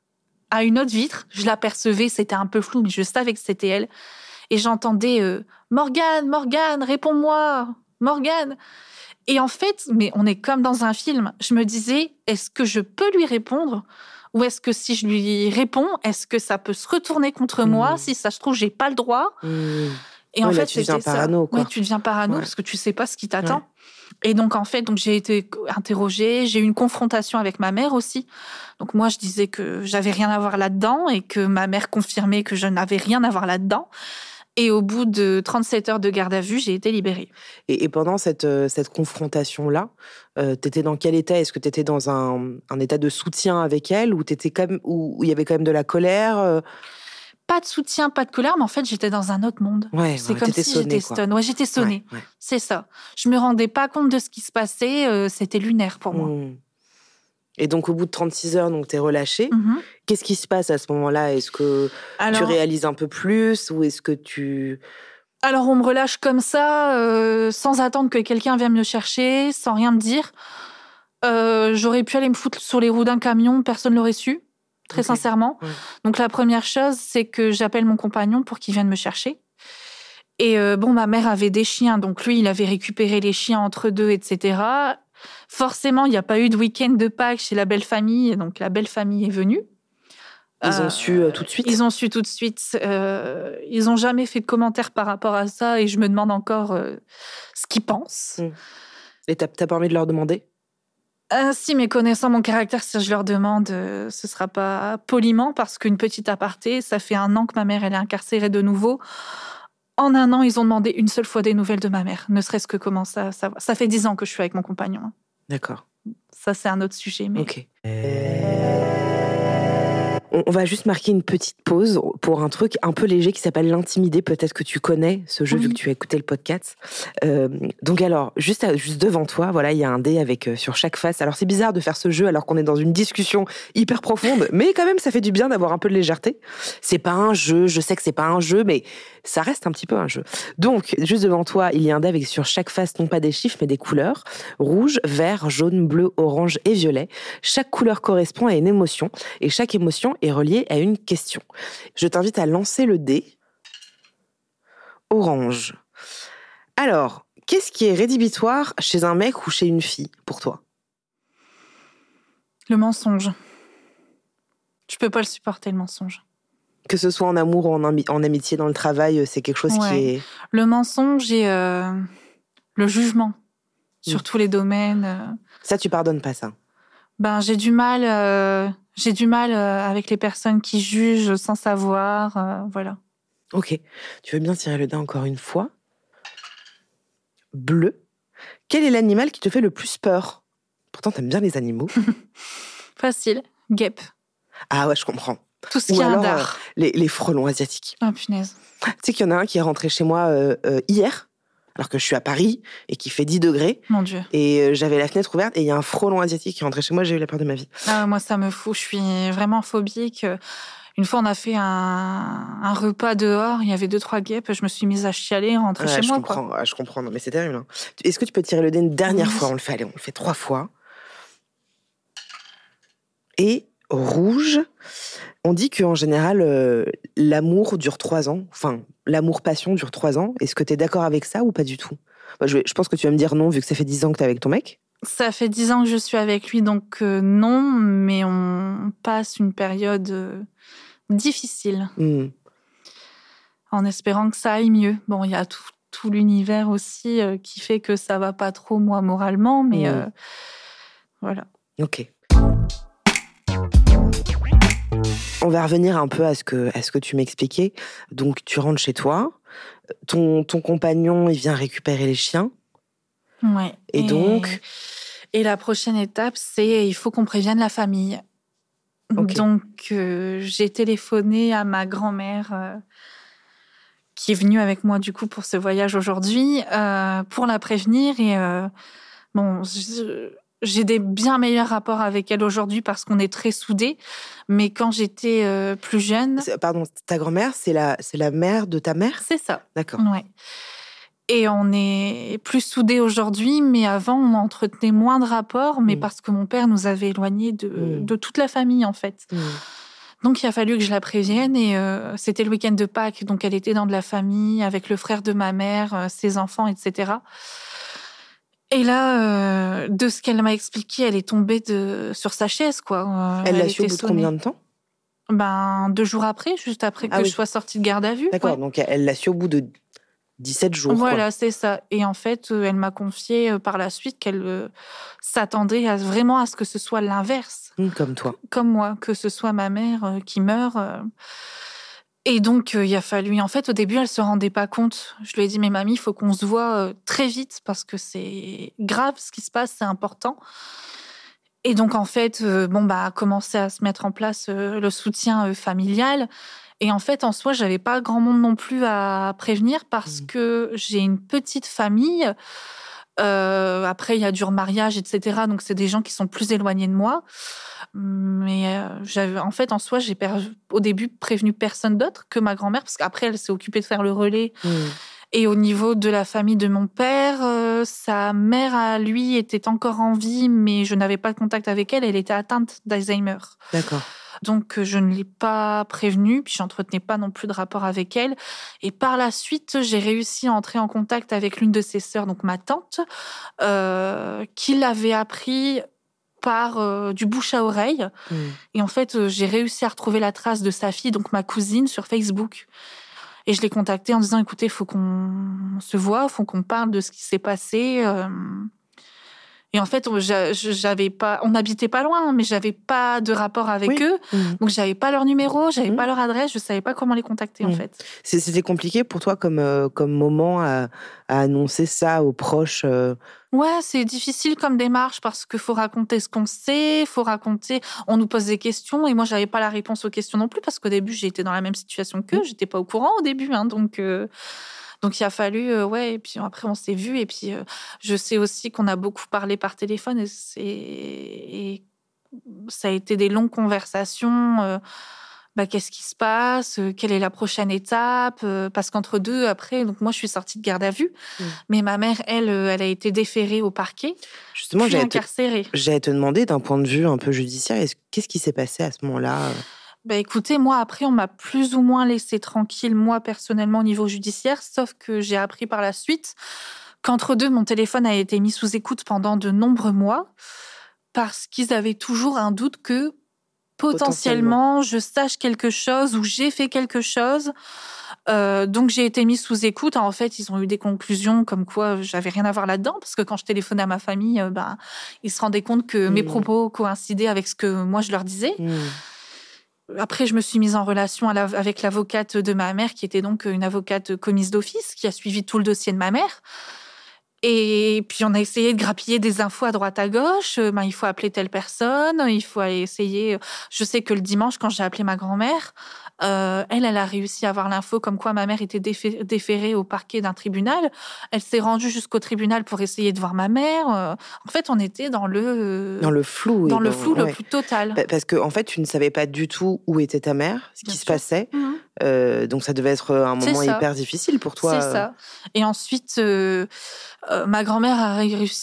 à une autre vitre. Je l'apercevais, c'était un peu flou, mais je savais que c'était elle. Et j'entendais euh, Morgane, Morgane, réponds-moi, Morgane. Et en fait, mais on est comme dans un film. Je me disais, est-ce que je peux lui répondre? Ou est-ce que si je lui réponds, est-ce que ça peut se retourner contre moi? Mmh. Si ça se trouve, j'ai pas le droit. Mmh. Et en fait, tu deviens parano. Quoi. tu deviens parano parce que tu sais pas ce qui t'attend. Et donc, en fait, donc j'ai été interrogée, j'ai eu une confrontation avec ma mère aussi. Donc, moi, je disais que j'avais rien à voir là-dedans et que ma mère confirmait que je n'avais rien à voir là-dedans. Et au bout de 37 heures de garde à vue, j'ai été libérée. Et, pendant cette, euh, cette confrontation-là, euh, tu étais dans quel état? Est-ce que tu étais dans un, un, état de soutien avec elle ou il y avait quand même de la colère euh? Pas de soutien, pas de colère, mais en fait, j'étais dans un autre monde. c'est comme si j'étais stone. Ouais, j'étais sonnée. C'est ça. Je me rendais pas compte de ce qui se passait. Euh, c'était lunaire pour moi. Hmm. Et donc, au bout de 36 heures, donc, tu es relâchée. Mm-hmm. Qu'est-ce qui se passe à ce moment-là? Est-ce que tu réalises un peu plus ou est-ce que tu... Alors, on me relâche comme ça, euh, sans attendre que quelqu'un vienne me chercher, sans rien me dire. Euh, j'aurais pu aller me foutre sur les roues d'un camion, personne l'aurait su très sincèrement. Donc la première chose, c'est que j'appelle mon compagnon pour qu'il vienne me chercher. Et euh, bon, ma mère avait des chiens, donc lui, il avait récupéré les chiens entre deux, etc. Forcément, il n'y a pas eu de week-end de Pâques chez la belle famille, donc la belle famille est venue. Ils ont su euh, tout de suite? Ils ont su tout de suite. Euh, ils n'ont jamais fait de commentaires par rapport à ça, et je me demande encore ce qu'ils pensent. Hmm. Et t'as as pas envie de leur demander? Ah, si, mais connaissant mon caractère, si je leur demande, euh, ce sera pas poliment parce qu'une petite aparté, ça fait un an que ma mère elle est incarcérée de nouveau. En un an, ils ont demandé une seule fois des nouvelles de ma mère, ne serait-ce que comment ça, ça Ça fait dix ans que je suis avec mon compagnon. D'accord. Ça, c'est un autre sujet. Mais... Ok. On, va juste marquer une petite pause pour un truc un peu léger qui s'appelle l'intimidé. Peut-être que tu connais ce jeu vu que tu as écouté le podcast. Euh, donc alors, juste, juste devant toi, voilà, il y a un dé avec euh, sur chaque face. Alors c'est bizarre de faire ce jeu alors qu'on est dans une discussion hyper profonde, mais quand même ça fait du bien d'avoir un peu de légèreté. C'est pas un jeu, je sais que c'est pas un jeu, mais ça reste un petit peu un jeu. Donc juste devant toi, il y a un dé avec sur chaque face non pas des chiffres mais des couleurs rouge, vert, jaune, bleu, orange et violet. Chaque couleur correspond à une émotion et chaque émotion est reliée à une question. Je t'invite à lancer le dé. Orange. Alors, qu'est-ce qui est rédhibitoire chez un mec ou chez une fille pour toi? Le mensonge. Je peux pas le supporter, le mensonge. Que ce soit en amour ou en, amitié, dans le travail, c'est quelque chose qui est. Le mensonge et euh, le jugement sur mm. tous les domaines. Euh. Ça, tu pardonnes pas ça? Ben, j'ai du mal. Euh, j'ai du mal avec les personnes qui jugent sans savoir. voilà. Ok. Tu veux bien tirer le dé encore une fois? Bleu. Quel est l'animal qui te fait le plus peur? Pourtant, t'aimes bien les animaux. Facile. Guêpe. Ah ouais, je comprends. Tout ce qui est alors, euh, les, frelons asiatiques. Oh punaise. Tu sais qu'il y en a un qui est rentré chez moi euh, euh, hier, alors que je suis à Paris et qui fait 10 degrés. Mon Dieu. Et j'avais la fenêtre ouverte et il y a un frelon asiatique qui rentré chez moi, j'ai eu la peur de ma vie. Ah, moi, ça me fout. Je suis vraiment phobique. Une fois, on a fait un, repas dehors, il y avait deux, trois guêpes, je me suis mise à chialer, rentrer chez je moi. Comprends, Je comprends, mais c'est terrible. Hein. Est-ce que tu peux tirer le dé une dernière fois? On le fait, allez, on le fait trois fois. Et rouge, on dit qu'en général, euh, l'amour dure trois ans. Enfin, l'amour-passion dure trois ans. Est-ce que tu es d'accord avec ça ou pas du tout? Je, pense que tu vas me dire non, vu que ça fait dix ans que tu es avec ton mec. Ça fait dix ans que je suis avec lui, donc euh, non, mais on passe une période euh, difficile. Hmm. En espérant que ça aille mieux. Bon, il y a tout, l'univers aussi qui fait que ça va pas trop, moi, moralement, mais hmm. voilà. Ok. On va revenir un peu à ce que, à ce que tu m'expliquais. Donc, tu rentres chez toi, ton, ton compagnon, il vient récupérer les chiens. Ouais. Et, donc Et la prochaine étape, c'est il faut qu'on prévienne la famille. Donc, euh, j'ai téléphoné à ma grand-mère euh, qui est venue avec moi du coup pour ce voyage aujourd'hui euh, pour la prévenir et bon, j'ai des bien meilleurs rapports avec elle aujourd'hui parce qu'on est très soudés. Mais quand j'étais euh, plus jeune. Pardon, ta grand-mère, c'est la, c'est la mère de ta mère? C'est ça. D'accord. Ouais. Et on est plus soudés aujourd'hui, mais avant, on entretenait moins de rapports, mais mm. parce que mon père nous avait éloignés de, mm. de toute la famille, en fait. Mm. Donc, il a fallu que je la prévienne. Et euh, c'était le week-end de Pâques, donc elle était dans de la famille, avec le frère de ma mère, euh, ses enfants, etc. Et là, euh, de ce qu'elle m'a expliqué, elle est tombée de, sur sa chaise, quoi. Euh, elle l'a su au bout de combien de temps? Ben, deux jours après, juste après ah que je sois sortie de garde à vue. D'accord, donc elle l'a su au bout de 17 jours. Voilà, c'est ça. Et en fait, euh, elle m'a confié par la suite qu'elle s'attendait vraiment à ce que ce soit l'inverse. Hum, comme toi. Comme moi, que ce soit ma mère qui meurt. Et donc, euh, il a fallu. En fait, au début, elle se rendait pas compte. Je lui ai dit, mais mamie, il faut qu'on se voit euh, très vite parce que c'est grave ce qui se passe, c'est important. Et donc, en fait, euh, bon, bah, a commencé à se mettre en place le soutien familial. Et en fait, en soi, j'avais pas grand monde non plus à prévenir parce mmh. que j'ai une petite famille. Après, il y a du remariage, etc. Donc, c'est des gens qui sont plus éloignés de moi. Mais euh, j'avais, en fait, en soi, j'ai au début prévenu personne d'autre que ma grand-mère, parce qu'après, elle s'est occupée de faire le relais. Mmh. Et au niveau de la famille de mon père, euh, sa mère à lui était encore en vie, mais je n'avais pas de contact avec elle. Elle était atteinte d'Alzheimer. D'accord. Donc euh, je ne l'ai pas prévenue, puis j'entretenais pas non plus de rapport avec elle. Et par la suite, j'ai réussi à entrer en contact avec l'une de ses sœurs, donc ma tante, qui l'avait appris par euh, du bouche à oreille. Hmm. Et en fait, euh, j'ai réussi à retrouver la trace de sa fille, donc ma cousine, sur Facebook. Et je l'ai contactée en disant, écoutez, faut qu'on se voit, faut qu'on parle de ce qui s'est passé. Euh. Et en fait, j'avais pas, on n'habitait pas loin, mais j'avais pas de rapport avec eux. Donc, mmh. Donc, j'avais pas leur numéro, j'avais n'avais pas leur adresse, je savais pas comment les contacter, en fait. C'était compliqué pour toi comme, euh, comme moment à, annoncer ça aux proches euh? Ouais, c'est difficile comme démarche parce qu'il faut raconter ce qu'on sait, faut raconter. On nous pose des questions et moi, j'avais pas la réponse aux questions non plus parce qu'au début, été dans la même situation qu'eux. Mmh. J'étais pas au courant au début, hein, donc. Euh, donc il a fallu, euh, ouais, et puis après on s'est vu, et puis euh, je sais aussi qu'on a beaucoup parlé par téléphone, et, et ça a été des longues conversations. Euh, bah, qu'est-ce qui se passe Quelle est la prochaine étape Parce qu'entre deux, après, donc moi, je suis sortie de garde à vue, mmh. mais ma mère, elle, elle a été déférée au parquet, Justement, j'ai incarcérée. J'allais te demander, d'un point de vue un peu judiciaire, qu'est-ce qui s'est passé à ce moment-là bah écoutez, moi après, on m'a plus ou moins laissé tranquille, moi personnellement au niveau judiciaire, sauf que j'ai appris par la suite qu'entre deux, mon téléphone a été mis sous écoute pendant de nombreux mois parce qu'ils avaient toujours un doute que potentiellement, je sache quelque chose ou j'ai fait quelque chose. Euh, donc j'ai été mise sous écoute. En fait, ils ont eu des conclusions comme quoi j'avais rien à voir là-dedans, parce que quand je téléphonais à ma famille, euh, ben, ils se rendaient compte que mes mmh. propos coïncidaient avec ce que moi je leur disais. Mmh. Après, je me suis mise en relation avec l'avocate de ma mère, qui était donc une avocate commise d'office, qui a suivi tout le dossier de ma mère. Et puis, on a essayé de grappiller des infos à droite à gauche. Ben, il faut appeler telle personne, il faut essayer. Je sais que le dimanche, quand j'ai appelé ma grand-mère, euh, elle, elle a réussi à avoir l'info comme quoi ma mère était déférée au parquet d'un tribunal. Elle s'est rendue jusqu'au tribunal pour essayer de voir ma mère. Euh, en fait, on était dans le dans le flou, dans le flou le plus total. Parce que en fait, tu ne savais pas du tout où était ta mère, ce qui se passait. Mmh. Euh, donc ça devait être un moment hyper difficile pour toi. C'est ça. Et ensuite, ma grand-mère a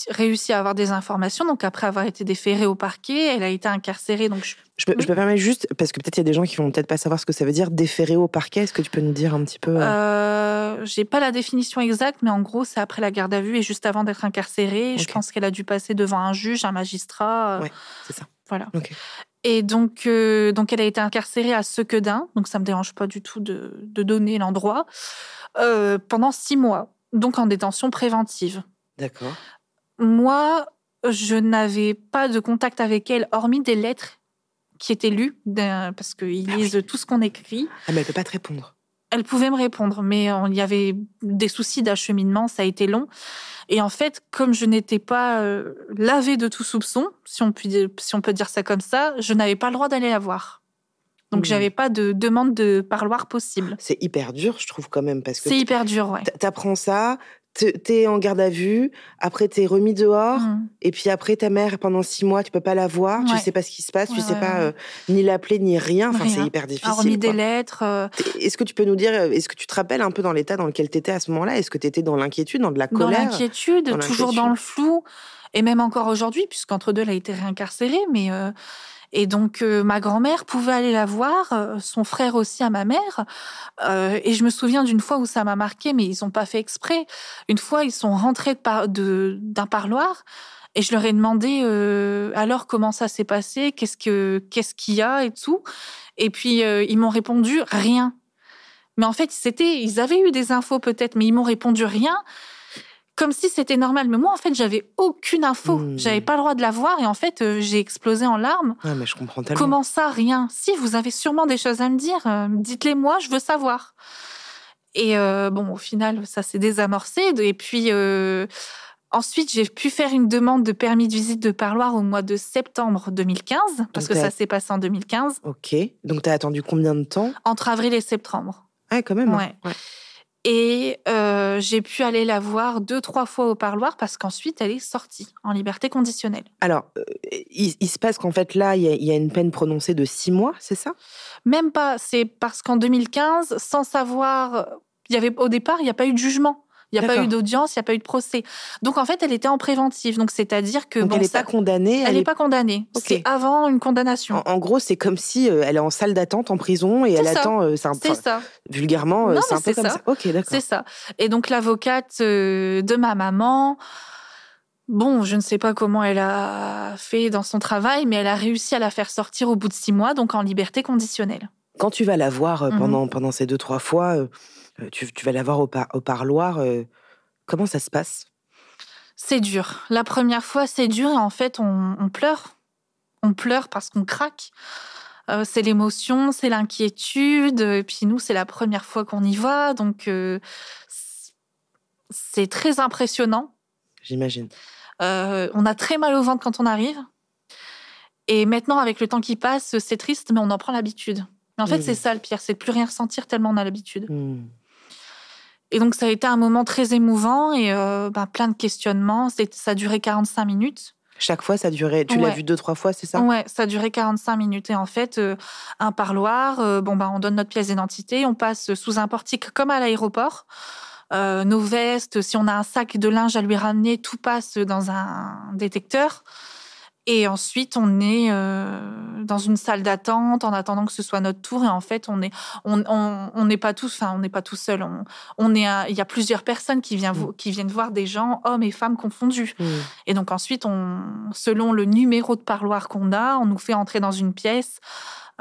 réussi, à avoir des informations. Donc après avoir été déférée au parquet, elle a été incarcérée. Donc je peux, je peux permettre juste, parce que peut-être il y a des gens qui vont peut-être pas savoir ce que ça veut dire, déférer au parquet. Est-ce que tu peux nous dire un petit peu euh... euh J'ai pas la définition exacte, mais en gros, c'est après la garde à vue et juste avant d'être incarcérée. Je pense qu'elle a dû passer devant un juge, un magistrat. Euh, oui, c'est ça. Voilà. Et donc, euh, donc, elle a été incarcérée à Sequedin, donc ça me dérange pas du tout de, de donner l'endroit, pendant six mois, donc en détention préventive. D'accord. Moi, je n'avais pas de contact avec elle, hormis des lettres qui était lu, parce qu'ils ah lisent tout ce qu'on écrit. Ah, mais elle ne peut pas te répondre. Elle pouvait me répondre, mais il y avait des soucis d'acheminement, ça a été long. Et en fait, comme je n'étais pas euh, lavée de tout soupçon, si on, peut, si on peut dire ça comme ça, je n'avais pas le droit d'aller la voir. Donc, je mmh. j'avais pas de demande de parloir possible. C'est hyper dur, je trouve, quand même. parce que C'est hyper dur, ouais. T'apprends ça, t'es en garde à vue, après t'es remis dehors, mmh. et puis après ta mère pendant six mois, tu peux pas la voir, tu sais pas ce qui se passe, tu sais pas euh, ni l'appeler ni rien. Enfin, c'est hyper difficile. remis des lettres. Euh. Est-ce que tu peux nous dire, euh, est-ce que tu te rappelles un peu dans l'état dans lequel t'étais à ce moment-là? Est-ce que t'étais dans l'inquiétude, dans de la colère? Dans l'inquiétude, toujours dans le flou, et même encore aujourd'hui, puisqu'entre deux, elle a été réincarcérée, mais et donc, euh, ma grand-mère pouvait aller la voir, euh, son frère aussi à ma mère. Euh, et je me souviens d'une fois où ça m'a marqué, mais ils n'ont pas fait exprès. Une fois, ils sont rentrés d'un parloir. Et je leur ai demandé alors comment ça s'est passé, qu'est-ce que qu'est-ce qu'il y a et tout. Et puis ils m'ont répondu rien. Mais en fait, c'était ils avaient eu des infos peut-être, mais ils m'ont répondu rien comme si c'était normal. Mais moi, en fait, j'avais aucune info. Hmm. J'avais pas le droit de la voir et en fait, euh, j'ai explosé en larmes. Ah, mais je comprends tellement. Comment ça, rien? Si, vous avez sûrement des choses à me dire. Euh, dites-les moi, je veux savoir. Et euh, bon, au final, ça s'est désamorcé. Et puis. Ensuite, j'ai pu faire une demande de permis de visite de parloir au mois de septembre 2015, parce que ça s'est passé en 2015. Ok. Donc, tu as attendu combien de temps? Entre avril et septembre. Ah, quand même. Ouais. Et euh, j'ai pu aller la voir deux, trois fois au parloir parce qu'ensuite, elle est sortie en liberté conditionnelle. Alors, euh, il, se passe qu'en fait, là, il y, a une peine prononcée de six mois, c'est ça? Même pas. C'est parce qu'en 2015, sans savoir, il y avait au départ, il n'y a pas eu de jugement. Il n'y a pas eu d'audience, il n'y a pas eu de procès. Donc en fait, elle était en préventive. Donc c'est-à-dire que Donc, elle n'est pas condamnée. Elle n'est pas condamnée. C'est avant une condamnation. En, gros, c'est comme si euh, elle est en salle d'attente en prison et elle attend. Euh, c'est ça. Vulgairement, euh, c'est un peu comme ça. Ok, d'accord. C'est ça. Et donc l'avocate de ma maman. Bon, je ne sais pas comment elle a fait dans son travail, mais elle a réussi à la faire sortir au bout de six mois, donc en liberté conditionnelle. Quand tu vas la voir mhm. pendant, pendant ces deux, trois fois, tu, vas la voir au, au parloir. comment ça se passe? C'est dur. La première fois, c'est dur et en fait, on, pleure. On pleure parce qu'on craque. Euh, c'est l'émotion, c'est l'inquiétude. Et puis nous, c'est la première fois qu'on y va. Donc, euh, c'est très impressionnant. J'imagine. Euh, on a très mal au ventre quand on arrive. Et maintenant, avec le temps qui passe, c'est triste, mais on en prend l'habitude. Mais en fait, c'est ça le pire, c'est de plus rien ressentir tellement on a l'habitude. Hmm. Et donc, ça a été un moment très émouvant et euh, bah, plein de questionnements. Ça a duré 45 minutes. Chaque fois, ça a duré. Tu l'as vu deux, trois fois, c'est ça? Ouais, ça a duré 45 minutes. Et en fait, euh, un parloir, euh, bon, bah, on donne notre pièce d'identité, on passe sous un portique comme à l'aéroport. nos vestes, si on a un sac de linge à lui ramener, tout passe dans un détecteur. Et ensuite, on est euh, dans une salle d'attente en attendant que ce soit notre tour. Et en fait, on est, on, n'est pas tous, enfin, on n'est pas tout seul. On, est, il y a plusieurs personnes qui viennent, mm. qui viennent voir des gens, hommes et femmes confondus. Mm. Et donc ensuite, on, selon le numéro de parloir qu'on a, on nous fait entrer dans une pièce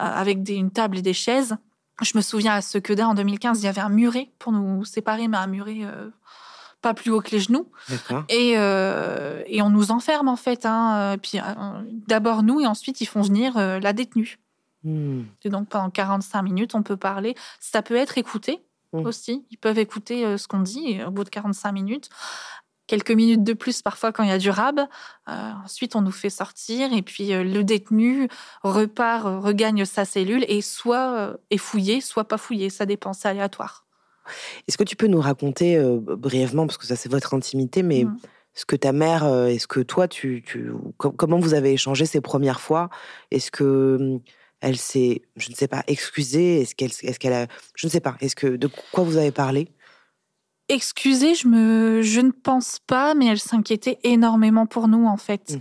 euh, avec des, une table et des chaises. Je me souviens à ce que en 2015, il y avait un muret pour nous séparer, mais un muret euh, pas plus haut que les genoux. Et, euh, et on nous enferme en fait. Hein. Puis euh, d'abord nous et ensuite ils font venir euh, la détenue. Hmm. Et donc pendant 45 minutes, on peut parler. Ça peut être écouté hmm. aussi. Ils peuvent écouter ce qu'on dit et au bout de 45 minutes. Quelques minutes de plus parfois quand il y a du rab. ensuite, on nous fait sortir et puis le détenu repart, regagne sa cellule et soit est fouillé, soit pas fouillé. Ça dépend, c'est aléatoire. Est-ce que tu peux nous raconter euh, brièvement, parce que ça c'est votre intimité, mais mmh. ce que ta mère, euh, est-ce que toi, tu, comment vous avez échangé ces premières fois? Est-ce que mmh, elle s'est, je ne sais pas, excusée? Est-ce qu'elle, est-ce qu'elle a, je ne sais pas, est-ce que de quoi vous avez parlé? Excusée, je me, je ne pense pas, mais elle s'inquiétait énormément pour nous en fait, mmh.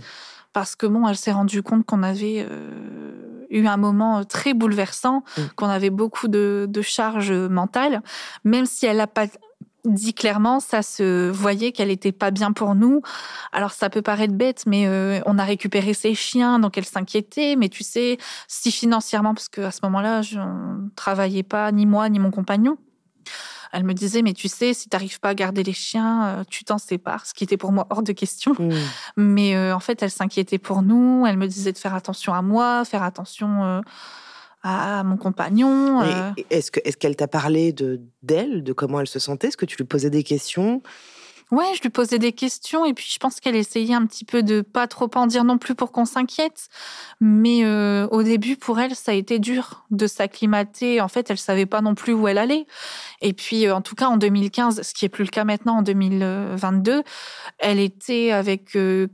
parce que bon, elle s'est rendue compte qu'on avait euh, eu un moment euh, très bouleversant, mm. qu'on avait beaucoup de, de charges mentales, même si elle n'a pas dit clairement, ça se voyait qu'elle était pas bien pour nous. Alors ça peut paraître bête, mais euh, on a récupéré ses chiens, donc elle s'inquiétait. Mais tu sais, si financièrement, parce qu'à ce moment-là, je ne travaillais pas, ni moi, ni mon compagnon. Elle me disait, mais tu sais, si tu n'arrives pas à garder les chiens, euh, tu t'en sépares, ce qui était pour moi hors de question. Mmh. Mais euh, en fait, elle s'inquiétait pour nous. Elle me disait de faire attention à moi, faire attention euh, à mon compagnon. Est-ce qu'elle t'a parlé de d'elle, de comment elle se sentait? Est-ce que tu lui posais des questions? Ouais, je lui posais des questions et puis je pense qu'elle essayait un petit peu de pas trop en dire non plus pour qu'on s'inquiète. Mais euh, au début, pour elle, ça a été dur de s'acclimater. En fait, elle savait pas non plus où elle allait. Et puis, euh, en tout cas, en 2015, ce qui est plus le cas maintenant en 2022, elle était avec euh,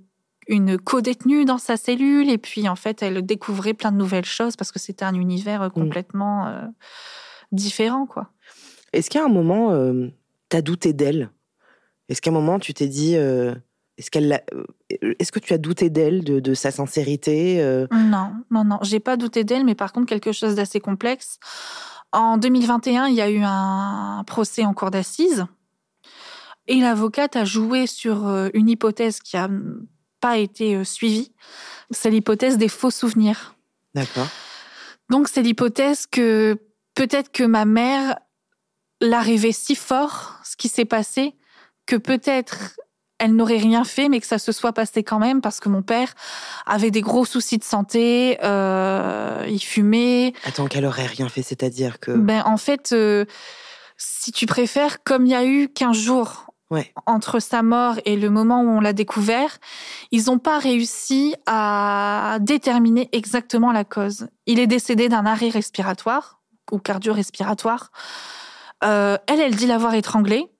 une co-détenue dans sa cellule et puis en fait, elle découvrait plein de nouvelles choses parce que c'était un univers mmh. complètement différent, quoi. Est-ce qu'à un moment, tu as douté d'elle? Est-ce qu'à un moment, tu t'es dit, euh, est-ce qu'elle, euh, est-ce que tu as douté d'elle, de, sa sincérité euh? Non, non, non, j'ai pas douté d'elle, mais par contre quelque chose d'assez complexe. En 2021, il y a eu un procès en cour d'assises et l'avocate a joué sur une hypothèse qui a pas été suivie. C'est l'hypothèse des faux souvenirs. D'accord. Donc c'est l'hypothèse que peut-être que ma mère l'a rêvé si fort, ce qui s'est passé, que peut-être elle n'aurait rien fait, mais que ça se soit passé quand même parce que mon père avait des gros soucis de santé, euh, il fumait. Attends, qu'elle aurait rien fait, c'est-à-dire que. Ben en fait, euh, si tu préfères, comme il y a eu 15 jours entre sa mort et le moment où on l'a découvert, ils n'ont pas réussi à déterminer exactement la cause. Il est décédé d'un arrêt respiratoire ou cardio-respiratoire. Euh, elle, elle dit l'avoir étranglé.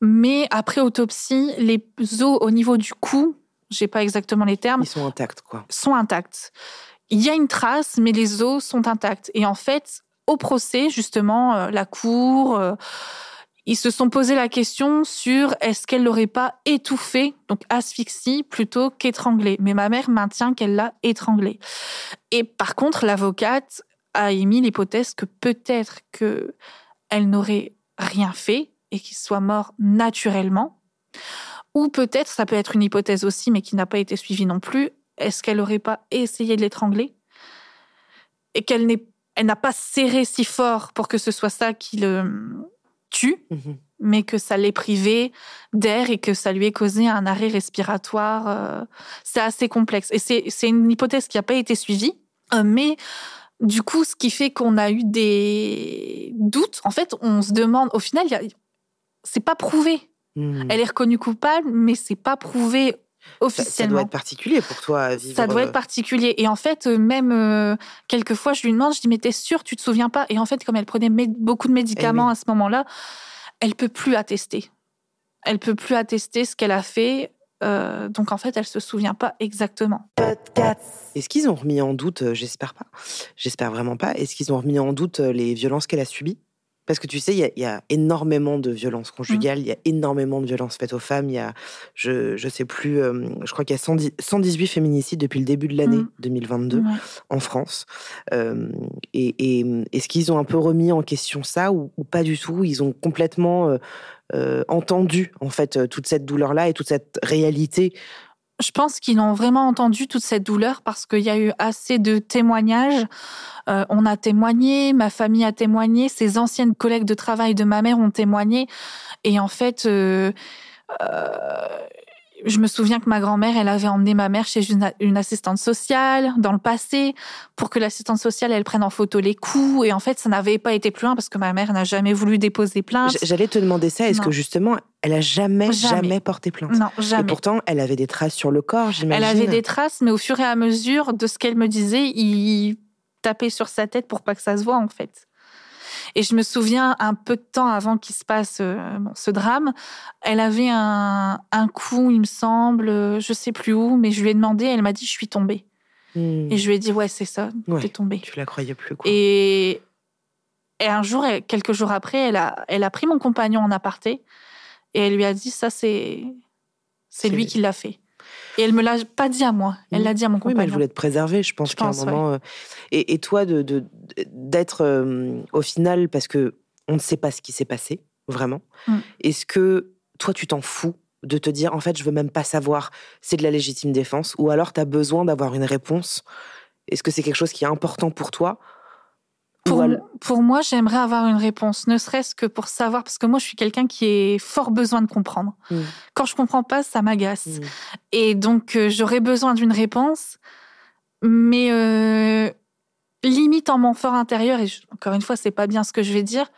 Mais après autopsie, les os au niveau du cou, j'ai pas exactement les termes. Ils sont intacts, quoi. Sont intacts. Il y a une trace, mais les os sont intacts. Et en fait, au procès, justement, euh, la cour, euh, ils se sont posé la question sur est-ce qu'elle l'aurait pas étouffé, donc asphyxie, plutôt qu'étranglé. Mais ma mère maintient qu'elle l'a étranglé. Et par contre, l'avocate a émis l'hypothèse que peut-être que elle n'aurait rien fait, et qu'il soit mort naturellement. Ou peut-être, ça peut être une hypothèse aussi, mais qui n'a pas été suivie non plus, est-ce qu'elle n'aurait pas essayé de l'étrangler? Et qu'elle n'a pas serré si fort pour que ce soit ça qui le tue, mhm. mais que ça l'ait privé d'air et que ça lui ait causé un arrêt respiratoire. Euh, c'est assez complexe. Et c'est une hypothèse qui n'a pas été suivie, euh, mais du coup, ce qui fait qu'on a eu des doutes, en fait, on se demande, au final, c'est pas prouvé. Hmm. Elle est reconnue coupable, mais c'est pas prouvé officiellement. Ça, doit être particulier pour toi à vivre. Ça doit être particulier. Et en fait, même quelquefois, je lui demande, je dis, mais t'es sûre, tu te souviens pas? Et en fait, comme elle prenait beaucoup de médicaments eh à ce moment-là, elle peut plus attester. Elle peut plus attester ce qu'elle a fait. Euh, donc en fait, elle se souvient pas exactement. Est-ce qu'ils ont remis en doute, euh, j'espère pas, j'espère vraiment pas, est-ce qu'ils ont remis en doute euh, les violences qu'elle a subies? Parce que tu sais, il y, a énormément de violences conjugales, il y a énormément de violences faites aux femmes. Il y a, je ne sais plus, je crois qu'il y a 118 féminicides depuis le début de l'année 2022 mmh. en France. et, est-ce qu'ils ont un peu remis en question ça ou, pas du tout? Ils ont complètement entendu en fait toute cette douleur-là et toute cette réalité je pense qu'ils ont vraiment entendu toute cette douleur parce qu'il y a eu assez de témoignages. Euh, on a témoigné, ma famille a témoigné, ses anciennes collègues de travail de ma mère ont témoigné. Et en fait, euh, euh, je me souviens que ma grand-mère, elle avait emmené ma mère chez une, assistante sociale dans le passé pour que l'assistante sociale, elle prenne en photo les coups. Et en fait, ça n'avait pas été plus loin parce que ma mère n'a jamais voulu déposer plainte. J'allais te demander ça. Est-ce que justement, elle a jamais, jamais, porté plainte? Non, jamais. Et pourtant, elle avait des traces sur le corps, j'imagine. Elle avait des traces, mais au fur et à mesure de ce qu'elle me disait, il tapait sur sa tête pour pas que ça se voit, en fait. Et je me souviens, un peu de temps avant qu'il se passe euh, ce drame, elle avait un, coup, il me semble, je sais plus où, mais je lui ai demandé, elle m'a dit, je suis tombée. Hmm. Et je lui ai dit, ouais, c'est ça, tu t'es tombée. Tu la croyais plus, quoi. Et, et un jour, quelques jours après, elle a, elle a pris mon compagnon en aparté et elle lui a dit, ça, c'est, c'est lui qui l'a fait. Et elle me l'a pas dit à moi, elle l'a dit à mon compagnon. Oui, mais elle voulait te préserver, je pense qu'à un moment. Euh, et, toi, de d'être euh, au final, parce que on ne sait pas ce qui s'est passé, vraiment. Mm. Est-ce que toi, tu t'en fous de te dire, en fait, je veux même pas savoir, c'est de la légitime défense, ou alors tu as besoin d'avoir une réponse? Est-ce que c'est quelque chose qui est important pour toi pour, moi, j'aimerais avoir une réponse, ne serait-ce que pour savoir, parce que moi, je suis quelqu'un qui a fort besoin de comprendre. Mm. Quand je comprends pas, ça m'agace. Mm. Et donc, euh, j'aurais besoin d'une réponse, mais euh, limite en mon fort intérieur, et encore une fois, c'est pas bien ce que je vais dire,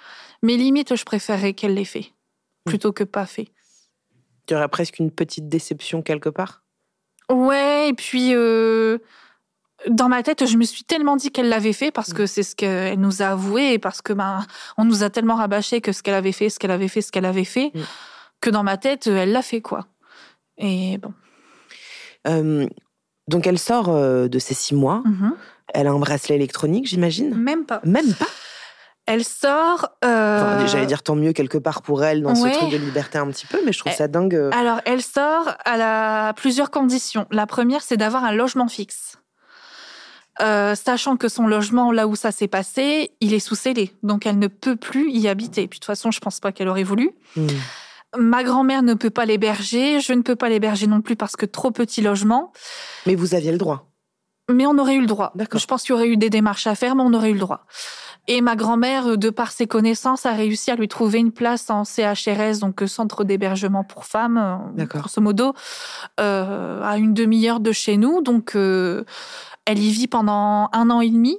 mais limite, je préférerais qu'elle l'ait fait, mm. plutôt que pas fait. Tu aurais presque une petite déception quelque part? Ouais, et puis... Euh, dans ma tête, je me suis tellement dit qu'elle l'avait fait parce que mm. c'est ce qu'elle nous a avoué et parce que ben on nous a tellement rabâché que ce qu'elle avait fait, ce qu'elle avait fait, ce qu'elle avait fait, mm. que dans ma tête, elle l'a fait quoi. Et bon. donc elle sort euh, de ses six mois. Mm-hmm. Elle a un bracelet électronique, j'imagine? Même pas. Même pas? Elle sort. Euh... J'allais dire tant mieux quelque part pour elle dans ce truc de liberté un petit peu, mais je trouve ça dingue. Euh. Alors, elle sort à la... plusieurs conditions. La première, c'est d'avoir un logement fixe. Euh, sachant que son logement, là où ça s'est passé, il est sous scellé, donc elle ne peut plus y habiter. Puis de toute façon, je pense pas qu'elle aurait voulu. Hmm. Ma grand-mère ne peut pas l'héberger, je ne peux pas l'héberger non plus parce que trop petit logement. Mais vous aviez le droit. Mais on aurait eu le droit. Je pense qu'il y aurait eu des démarches à faire, mais on aurait eu le droit. Et ma grand-mère, de par ses connaissances, a réussi à lui trouver une place en CHRS, donc euh, centre d'hébergement pour femmes, euh, grosso modo, à une demi-heure de chez nous. Donc, elle y vit pendant un an et demi.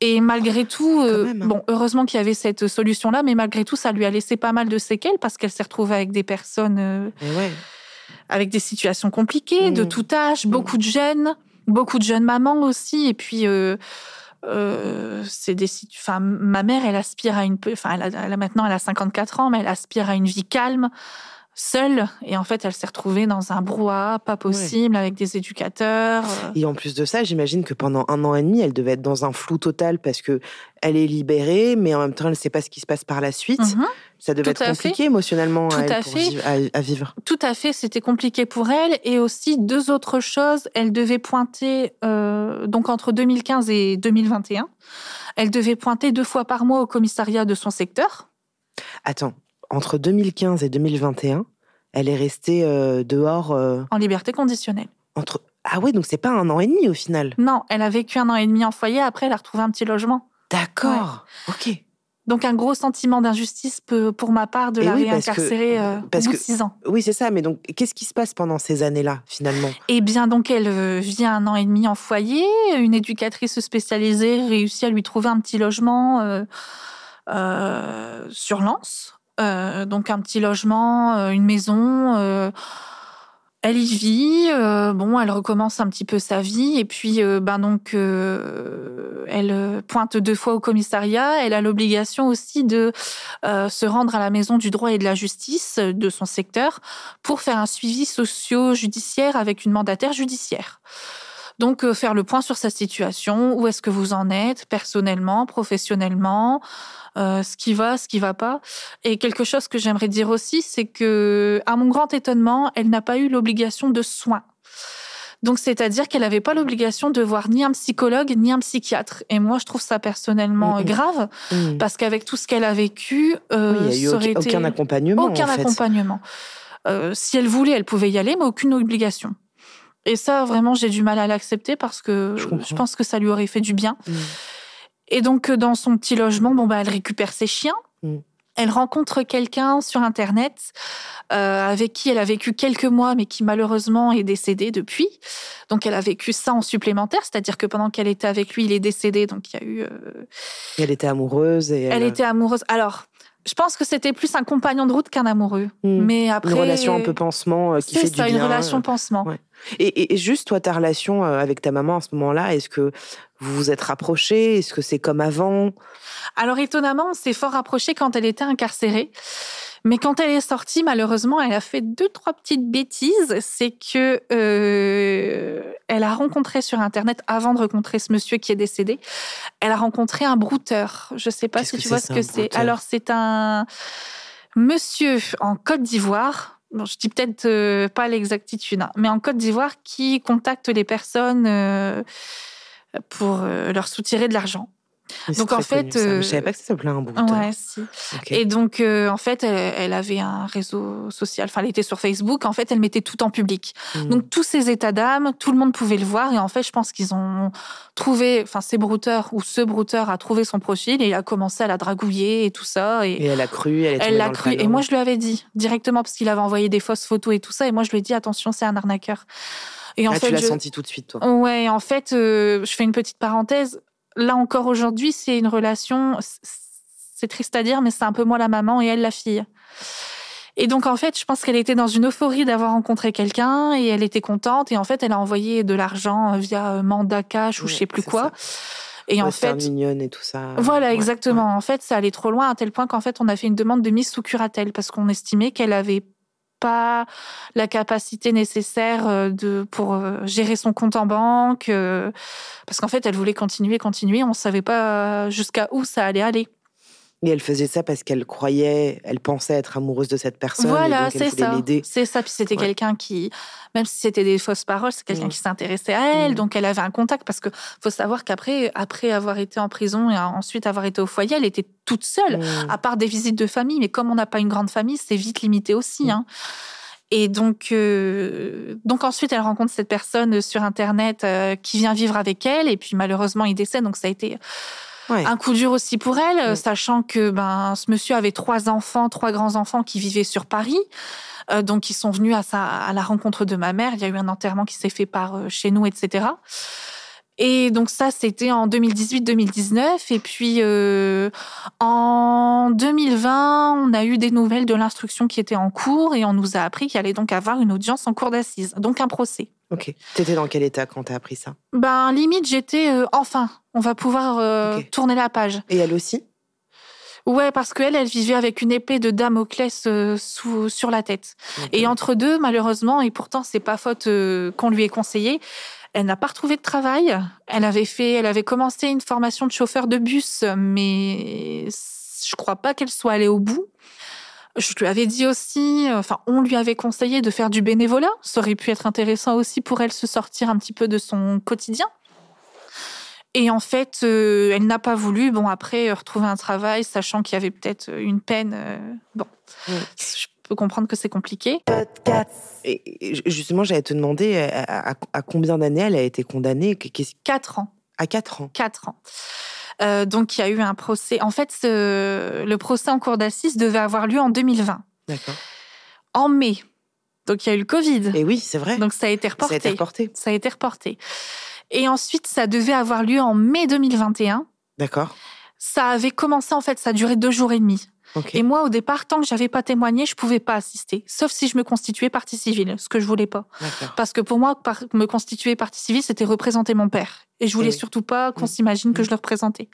Et malgré tout, euh, hein. bon, heureusement qu'il y avait cette solution-là, mais malgré tout, ça lui a laissé pas mal de séquelles parce qu'elle s'est retrouvée avec des personnes euh, avec des situations compliquées, de mmh. tout âge, mmh. beaucoup de jeunes, beaucoup de jeunes mamans aussi. Et puis, euh, c'est des, enfin, ma mère, elle aspire à une, enfin, elle a, maintenant, elle a 54 ans, mais elle aspire à une vie calme seule. Et en fait, elle s'est retrouvée dans un brouhaha pas possible avec des éducateurs. Euh. Et en plus de ça, j'imagine que pendant un an et demi, elle devait être dans un flou total parce que elle est libérée, mais en même temps, elle ne sait pas ce qui se passe par la suite. Mhm. Ça devait être compliqué émotionnellement à, vivre. Tout à fait, c'était compliqué pour elle. Et aussi, deux autres choses. Elle devait pointer, euh, donc entre 2015 et 2021, elle devait pointer deux fois par mois au commissariat de son secteur. Attends, entre 2015 et 2021, elle est restée euh, dehors. Euh, en liberté conditionnelle. Entre... Ah oui, donc c'est pas un an et demi au final. Non, elle a vécu un an et demi en foyer, après elle a retrouvé un petit logement. D'accord, ok. Donc un gros sentiment d'injustice pour ma part de la réincarcérer euh, au bout de six ans. Oui, c'est ça. Mais donc, qu'est-ce qui se passe pendant ces années-là, finalement? Eh bien, donc, elle euh, vit un an et demi en foyer. Une éducatrice spécialisée réussit à lui trouver un petit logement euh, sur Lens. Donc, un petit logement, une maison elle y vit, euh, bon, elle recommence un petit peu sa vie et puis euh, ben donc euh, elle pointe deux fois au commissariat. Elle a l'obligation aussi de se rendre à la maison du droit et de la justice de son secteur pour faire un suivi socio-judiciaire avec une mandataire judiciaire. Donc faire le point sur sa situation, où est-ce que vous en êtes personnellement, professionnellement, euh, ce qui va, ce qui va pas. Et quelque chose que j'aimerais dire aussi, c'est que, à mon grand étonnement, elle n'a pas eu l'obligation de soins. Donc, c'est-à-dire qu'elle n'avait pas l'obligation de voir ni un psychologue ni un psychiatre. Et moi, je trouve ça personnellement grave, mm. parce qu'avec tout ce qu'elle a vécu, euh, il n'y a eu aucun, accompagnement. Aucun accompagnement. Euh, si elle voulait, elle pouvait y aller, mais aucune obligation. Et ça, vraiment, j'ai du mal à l'accepter parce que je, pense que ça lui aurait fait du bien. Et donc, euh, dans son petit logement, bon, bah, elle récupère ses chiens. Mm. Elle rencontre quelqu'un sur Internet euh, avec qui elle a vécu quelques mois, mais qui malheureusement est décédé depuis. Donc, elle a vécu ça en supplémentaire, c'est-à-dire que pendant qu'elle était avec lui, il est décédé. Donc, il y a eu. Euh, elle était amoureuse. Et elle... était amoureuse. Alors, je pense que c'était plus un compagnon de route qu'un amoureux. Mm. Mais après. Une relation un peu pansement qui fait du bien. C'est ça, une relation pansement. Et, et, juste, toi, ta relation avec ta maman à ce moment-là, est-ce que vous vous êtes rapprochés? Est-ce que c'est comme avant? Alors étonnamment, on s'est fort rapprochés quand elle était incarcérée. Mais quand elle est sortie, malheureusement, elle a fait deux, trois petites bêtises. C'est que euh, elle a rencontré sur Internet, avant de rencontrer ce monsieur qui est décédé, elle a rencontré un brouteur. Je ne sais pas si tu vois ce que c'est. Alors, c'est un monsieur en Côte d'Ivoire. Bon, je dis peut-être euh, pas l'exactitude, hein, mais en Côte d'Ivoire qui contacte les personnes euh, pour euh, leur soutirer de l'argent. Donc en fait, je savais pas que ça s'appelait un. Ouais, si. Et donc euh, en fait, elle, avait un réseau social. Enfin, elle était sur Facebook. En fait, elle mettait tout en public. Hmm. Donc tous ces états d'âme, tout le monde pouvait le voir. Et en fait, je pense qu'ils ont trouvé, enfin, ces brouteurs ou ce brouteur a trouvé son profil et a commencé à la dragouiller et tout ça. Et, elle a cru. Elle, elle l'a cru. Et moi, je lui avais dit directement parce qu'il avait envoyé des fausses photos et tout ça. Et moi, je lui ai dit attention, c'est un arnaqueur. Et en ah, fait, tu l'as senti tout de suite, toi. Ouais, en fait, euh, je fais une petite parenthèse. Là encore aujourd'hui, c'est une relation. C'est triste à dire, mais c'est un peu moi la maman et elle la fille. Et donc, en fait, je pense qu'elle était dans une euphorie d'avoir rencontré quelqu'un et elle était contente. Et en fait, elle a envoyé de l'argent via euh, mandat cash ou je sais plus quoi. Et en fait, mignonne et tout ça. Voilà, exactement. En fait, ça allait trop loin à tel point qu'en fait, on a fait une demande de mise sous curatelle parce qu'on estimait qu'elle avait pas la capacité nécessaire euh, de pour euh, gérer son compte en banque euh, parce qu'en fait elle voulait continuer continuer. On savait pas jusqu'à où ça allait aller et elle faisait ça parce qu'elle croyait, elle pensait être amoureuse de cette personne. Voilà, c'est ça. C'est ça. Puis c'était quelqu'un qui, même si c'était des fausses paroles, c'est quelqu'un mmh. qui s'intéressait à elle. Mmh. Donc elle avait un contact parce que faut savoir qu'après, après avoir été en prison et ensuite avoir été au foyer, elle était toute seule, mmh. à part des visites de famille. Mais comme on n'a pas une grande famille, c'est vite limité aussi. Hein. Et donc, euh, donc ensuite, elle rencontre cette personne sur Internet euh, qui vient vivre avec elle. Et puis malheureusement, il décède. Donc ça a été un coup dur aussi pour elle, sachant que ben, ce monsieur avait trois enfants, trois grands-enfants qui vivaient sur Paris. Euh, donc, ils sont venus à, sa, à la rencontre de ma mère. Il y a eu un enterrement qui s'est fait par euh, chez nous, etc. Et donc ça, c'était en 2018-2019. Et puis euh, en 2020, on a eu des nouvelles de l'instruction qui était en cours et on nous a appris qu'il allait donc avoir une audience en cour d'assises, donc un procès. Ok. T'étais dans quel état quand t'as appris ça? Ben limite, j'étais enfin, on va pouvoir euh, tourner la page. Et elle aussi? Ouais, parce qu'elle, elle vivait avec une épée de Damoclès euh, sous, sur la tête. Et entre deux, malheureusement, et pourtant c'est pas faute euh, qu'on lui ait conseillé, elle n'a pas retrouvé de travail. Elle avait fait, elle avait commencé une formation de chauffeur de bus, mais je crois pas qu'elle soit allée au bout. Je lui avais dit aussi, enfin, on lui avait conseillé de faire du bénévolat. Ça aurait pu être intéressant aussi pour elle se sortir un petit peu de son quotidien. Et en fait, euh, elle n'a pas voulu. Bon, après, euh, retrouver un travail, sachant qu'il y avait peut-être une peine. Euh, bon, je peux comprendre que c'est compliqué. Et justement, j'allais te demander à, combien d'années elle a été condamnée? Quatre ans. À quatre ans Quatre ans. Euh, donc, il y a eu un procès. En fait, le procès en cour d'assises devait avoir lieu en 2020. D'accord. En mai. Donc, il y a eu le Covid. Et oui, c'est vrai. Donc, ça a été reporté. Ça a été reporté. Ça a été reporté. Et ensuite, ça devait avoir lieu en mai 2021. D'accord. Ça avait commencé, en fait, ça duré deux jours et demi. Et moi, au départ, tant que j'avais pas témoigné, je pouvais pas assister, sauf si je me constituais partie civile, ce que je voulais pas. Parce que pour moi, me constituer partie civile, c'était représenter mon père, et je voulais surtout pas qu'on s'imagine que je le représentais.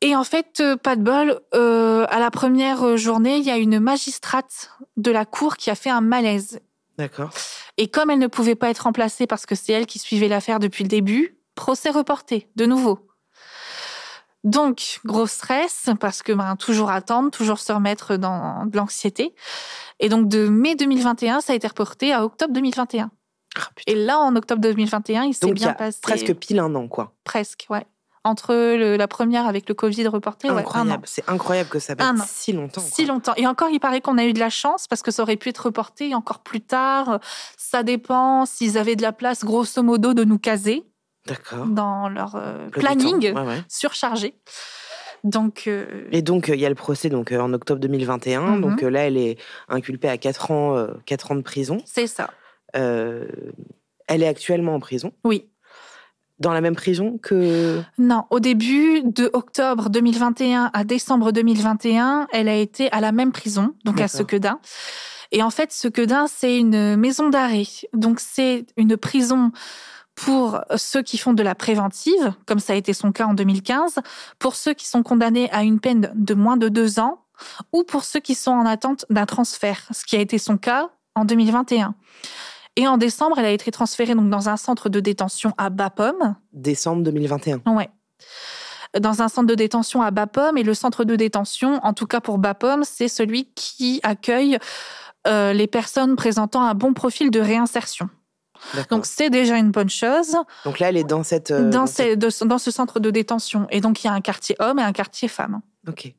Et en fait, euh, pas de bol, euh, à la première euh, journée, il y a une magistrate de la cour qui a fait un malaise. D'accord. Et comme elle ne pouvait pas être remplacée parce que c'est elle qui suivait l'affaire depuis le début, procès reporté, de nouveau. Donc, gros stress, parce que ben, toujours attendre, toujours se remettre dans de l'anxiété. Et donc, de mai 2021, ça a été reporté à octobre 2021. Ah, et là, en octobre 2021, il s'est bien passé. Presque pile un an, quoi. Presque, ouais. Entre la première avec le Covid reporté, incroyable. C'est incroyable que ça passe si longtemps. Si longtemps. Et encore, il paraît qu'on a eu de la chance parce que ça aurait pu être reporté encore plus tard. Ça dépend s'ils avaient de la place, grosso modo, de nous caser dans leur euh, planning surchargé. Donc, euh, Et donc, il y a le procès donc, euh, en octobre 2021. Mhm. Donc là, elle est inculpée à 4 ans, 4 ans de prison. C'est ça. elle est actuellement en prison. Oui. Dans la même prison que... Non, au début de octobre 2021 à décembre 2021, elle a été à la même prison, donc à Sequedin. Et en fait, Sequedin, c'est une maison d'arrêt. Donc c'est une prison pour ceux qui font de la préventive, comme ça a été son cas en 2015, pour ceux qui sont condamnés à une peine de moins de deux ans, ou pour ceux qui sont en attente d'un transfert, ce qui a été son cas en 2021. Et en décembre, elle a été transférée donc dans un centre de détention à Bapom. Décembre 2021. Ouais. Dans un centre de détention à Bapom. Et le centre de détention, en tout cas pour Bapom, c'est celui qui accueille euh, les personnes présentant un bon profil de réinsertion. Donc c'est déjà une bonne chose. Donc là, elle est dans cette euh, dans, dans ce centre de détention. Et donc il y a un quartier homme et un quartier femme. Ok.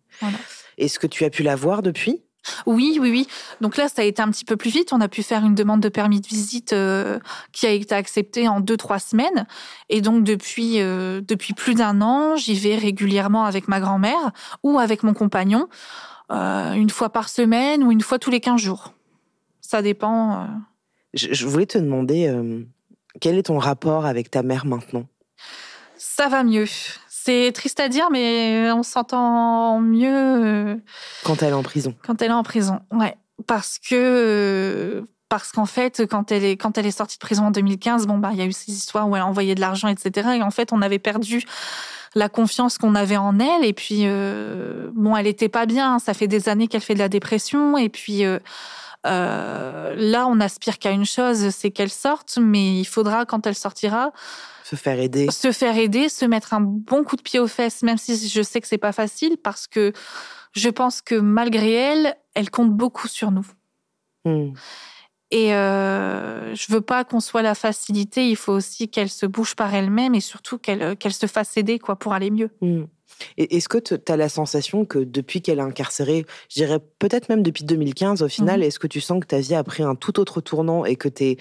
Est-ce que tu as pu la voir depuis? Oui, oui, oui. Donc là, ça a été un petit peu plus vite. On a pu faire une demande de permis de visite euh, qui a été acceptée en deux, trois semaines. Et donc, depuis, euh, depuis plus d'un an, j'y vais régulièrement avec ma grand-mère ou avec mon compagnon, une fois par semaine ou une fois tous les 15 jours. Ça dépend. Je, voulais te demander, euh, quel est ton rapport avec ta mère maintenant? Ça va mieux. C'est triste à dire, mais on s'entend mieux. Euh, quand elle est en prison. Quand elle est en prison, ouais. Parce que. Euh, parce qu'en fait, quand elle est quand elle est sortie de prison en 2015, bon bah il y a eu ces histoires où elle envoyait de l'argent, etc. Et en fait, on avait perdu la confiance qu'on avait en elle. Et puis bon, elle était pas bien. Ça fait des années qu'elle fait de la dépression. Et puis euh, là, on aspire qu'à une chose, c'est qu'elle sorte, mais il faudra, quand elle sortira, se faire aider. Se faire aider, se mettre un bon coup de pied aux fesses, même si je sais que c'est pas facile, parce que je pense que malgré elle, elle compte beaucoup sur nous. Hmm. Et euh, je veux pas qu'on soit la facilité. Il faut aussi qu'elle se bouge par elle-même et surtout qu'elle qu'elle se fasse aider quoi pour aller mieux. Hmm. Est-ce que tu as la sensation que depuis qu'elle est incarcérée, je dirais peut-être même depuis 2015 au final, mmh est-ce que tu sens que ta vie a pris un tout autre tournant et que tes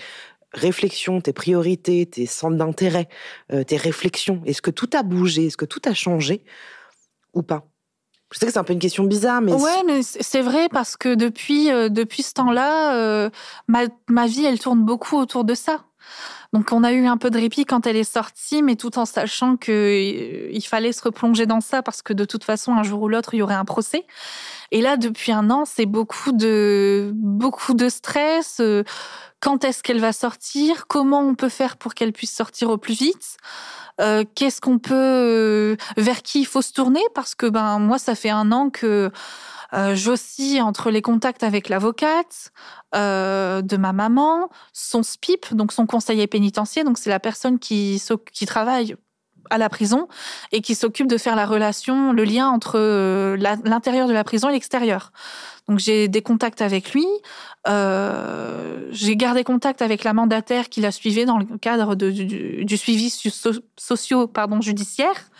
réflexions, tes priorités, tes centres d'intérêt, euh, tes réflexions, est-ce que tout a bougé, est-ce que tout a changé ou pas? Je sais que c'est un peu une question bizarre, mais ouais, mais c'est vrai parce que depuis euh, depuis ce temps-là, euh, ma, ma vie elle tourne beaucoup autour de ça. Donc on a eu un peu de répit quand elle est sortie, mais tout en sachant qu'il euh, fallait se replonger dans ça parce que de toute façon, un jour ou l'autre, il y aurait un procès. Et là, depuis un an, c'est beaucoup de beaucoup de stress. Euh, quand est-ce qu'elle va sortir Comment on peut faire pour qu'elle puisse sortir au plus vite euh, Qu'est-ce qu'on peut vers qui il faut se tourner Parce que ben moi, ça fait un an que euh, J'oscille entre les contacts avec l'avocate euh, de ma maman, son SPIP, donc son conseiller pénitentiaire, donc c'est la personne qui, qui travaille à la prison et qui s'occupe de faire la relation, le lien entre euh, l'intérieur de la prison et l'extérieur. Donc j'ai des contacts avec lui. Euh, j'ai gardé contact avec la mandataire qui la suivait dans le cadre du, suivi socio pardon judiciaire.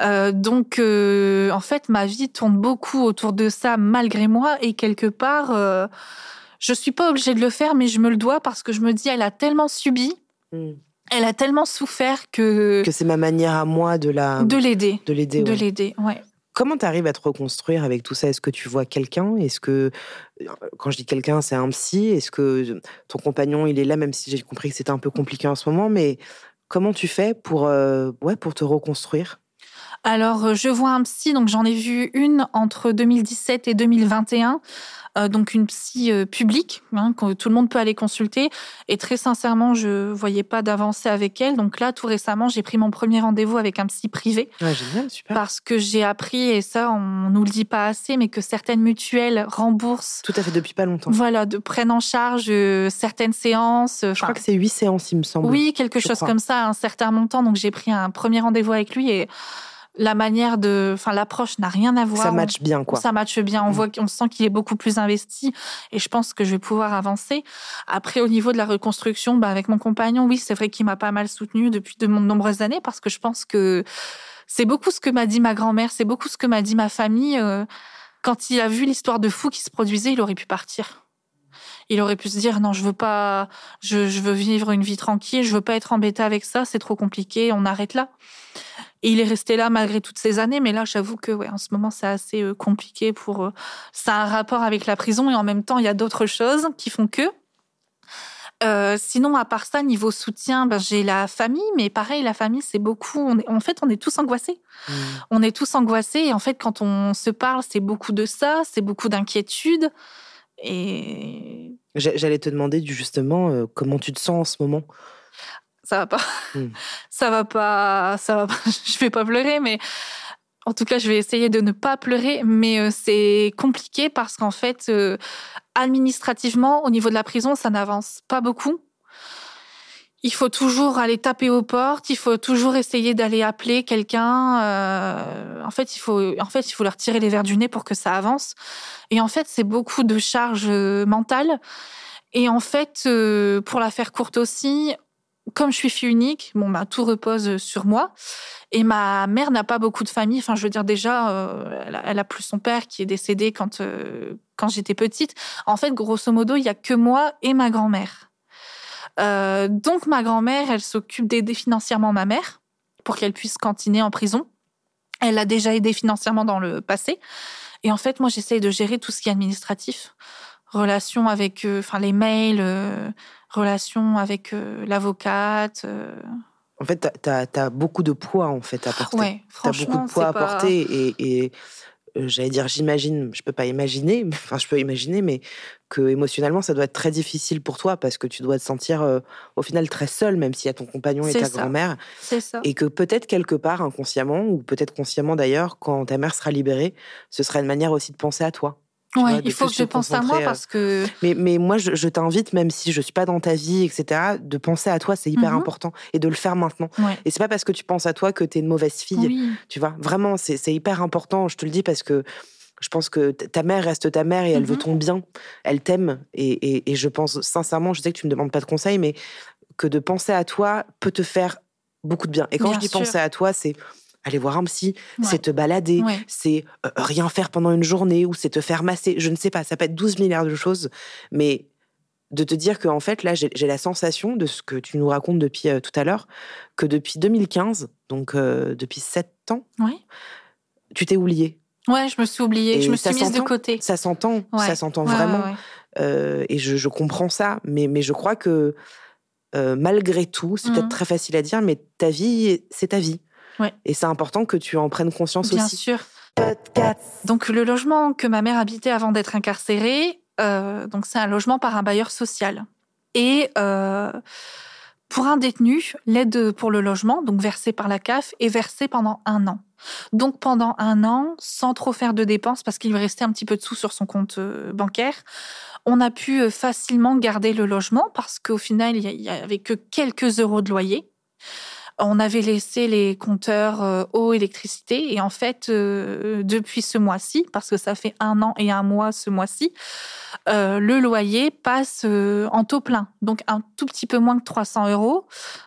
Euh, donc, en fait, ma vie tourne beaucoup autour de ça malgré moi et quelque part, je suis pas obligée de le faire, mais je me le dois parce que je me dis, elle a tellement subi. Mm. Elle a tellement souffert que. Que c'est ma manière à moi de la. De l'aider. De l'aider. De l'aider, ouais. Comment tu arrives à te reconstruire avec tout ça? Est-ce que tu vois quelqu'un? Est-ce que, quand je dis quelqu'un, c'est un psy? Est-ce que ton compagnon, il est là, même si j'ai compris que c'était un peu compliqué en ce moment Mais comment tu fais pour, euh, ouais, pour te reconstruire? Alors, je vois un psy, donc j'en ai vu une entre 2017 et 2021. Euh, donc une psy euh, publique hein, que tout le monde peut aller consulter. Et très sincèrement, je voyais pas d'avancée avec elle. Donc là, tout récemment, j'ai pris mon premier rendez-vous avec un psy privé. Génial, super. Parce que j'ai appris, et ça, on nous le dit pas assez, mais que certaines mutuelles remboursent. Tout à fait, depuis pas longtemps. Voilà, de, prennent en charge euh, certaines séances. Je crois que c'est huit séances, il me semble. Oui, quelque chose comme ça, un certain montant. Donc j'ai pris un premier rendez-vous avec lui et la manière de, enfin l'approche n'a rien à voir. Ça matche bien quoi. Ça matche bien. On mm. voit, on sent qu'il est beaucoup plus investi et je pense que je vais pouvoir avancer. Après au niveau de la reconstruction, bah, avec mon compagnon, oui c'est vrai qu'il m'a pas mal soutenu depuis de nombreuses années parce que je pense que c'est beaucoup ce que m'a dit ma grand-mère, c'est beaucoup ce que m'a dit ma famille. Euh, quand il a vu l'histoire de fou qui se produisait, il aurait pu partir. Il aurait pu se dire non, je veux pas, je, je veux vivre une vie tranquille, je veux pas être embêté avec ça, c'est trop compliqué, on arrête là. Et il est resté là malgré toutes ces années. Mais là, j'avoue que, ouais, en ce moment, c'est assez euh, compliqué pour. Euh, ça a un rapport avec la prison et en même temps, il y a d'autres choses qui font que. Euh, sinon, à part ça, niveau soutien, ben, j'ai la famille, mais pareil, la famille, c'est beaucoup. On est, en fait, on est tous angoissés. Mmh. On est tous angoissés, et en fait, quand on se parle, c'est beaucoup de ça, c'est beaucoup d'inquiétude. Et j'allais te demander justement comment tu te sens en ce moment? ça va pas. Ça va pas. Ça va pas. Je vais pas pleurer, mais en tout cas, je vais essayer de ne pas pleurer. Mais euh, c'est compliqué parce qu'en fait, euh, administrativement, au niveau de la prison, ça n'avance pas beaucoup. Il faut toujours aller taper aux portes. Il faut toujours essayer d'aller appeler quelqu'un. Euh, en fait, il faut, en fait, il faut leur tirer les verres du nez pour que ça avance. Et en fait, c'est beaucoup de charges mentales. Et en fait, pour la faire courte aussi, comme je suis fille unique, bon, bah, tout repose sur moi. Et ma mère n'a pas beaucoup de famille. Enfin, je veux dire, déjà, euh, elle, a, plus son père qui est décédé quand, euh, quand j'étais petite. En fait, grosso modo, il y a que moi et ma grand-mère. Euh, donc, ma grand-mère, elle s'occupe d'aider financièrement ma mère pour qu'elle puisse cantiner en prison. Elle l'a déjà aidé financièrement dans le passé. Et en fait, moi, j'essaye de gérer tout ce qui est administratif. Relations avec, enfin, les mails relation avec euh, l'avocate. Euh. En fait, tu as, beaucoup de poids en fait à porter. Ouais, tu as beaucoup de poids à porter et, euh, j'allais dire, j'imagine, je peux pas imaginer, enfin je peux imaginer, mais que émotionnellement ça doit être très difficile pour toi parce que tu dois te sentir au final très seul, même s'il y a ton compagnon et ta grand-mère. C'est ça. Et que peut-être quelque part inconsciemment ou peut-être consciemment d'ailleurs, quand ta mère sera libérée, ce sera une manière aussi de penser à toi. Ouais, il faut que je pense à moi parce que. Mais, mais moi, je, t'invite, même si je suis pas dans ta vie, etc., de penser à toi, c'est hyper mhm. important et de le faire maintenant. Et c'est pas parce que tu penses à toi que tu es une mauvaise fille. Tu vois, vraiment, c'est hyper important. Je te le dis parce que je pense que ta mère reste ta mère et elle veut mhm. ton bien. Elle t'aime. Et, et, je pense sincèrement, je sais que tu me demandes pas de conseils, mais que de penser à toi peut te faire beaucoup de bien. Et quand je dis penser à toi, c'est aller voir un psy, c'est te balader, c'est euh, rien faire pendant une journée ou c'est te faire masser. Je ne sais pas, ça peut être 12 milliards de choses, mais de te dire que en fait là j'ai la sensation de ce que tu nous racontes depuis euh, tout à l'heure que depuis 2015 donc euh, depuis 7 ans tu t'es oublié ouais je me suis oubliée je me suis mise de côté. ça s'entend ça s'entend vraiment. et je, je, comprends ça mais mais je crois que malgré tout c'est peut-être mmh. très facile à dire mais ta vie c'est ta vie et c'est important que tu en prennes conscience Bien aussi. Bien sûr. Donc le logement que ma mère habitait avant d'être incarcérée, euh, donc c'est un logement par un bailleur social. Et euh, pour un détenu, l'aide pour le logement, donc versée par la CAF, est versée pendant un an. Donc pendant un an, sans trop faire de dépenses, parce qu'il restait un petit peu de sous sur son compte euh, bancaire, on a pu facilement garder le logement parce qu'au final, il n'y avait que quelques euros de loyer on avait laissé les compteurs euh, eau, électricité, et en fait, euh, depuis ce mois-ci, parce que ça fait un an et un mois ce mois-ci, euh, le loyer passe en taux plein, donc un tout petit peu moins que 300 euros.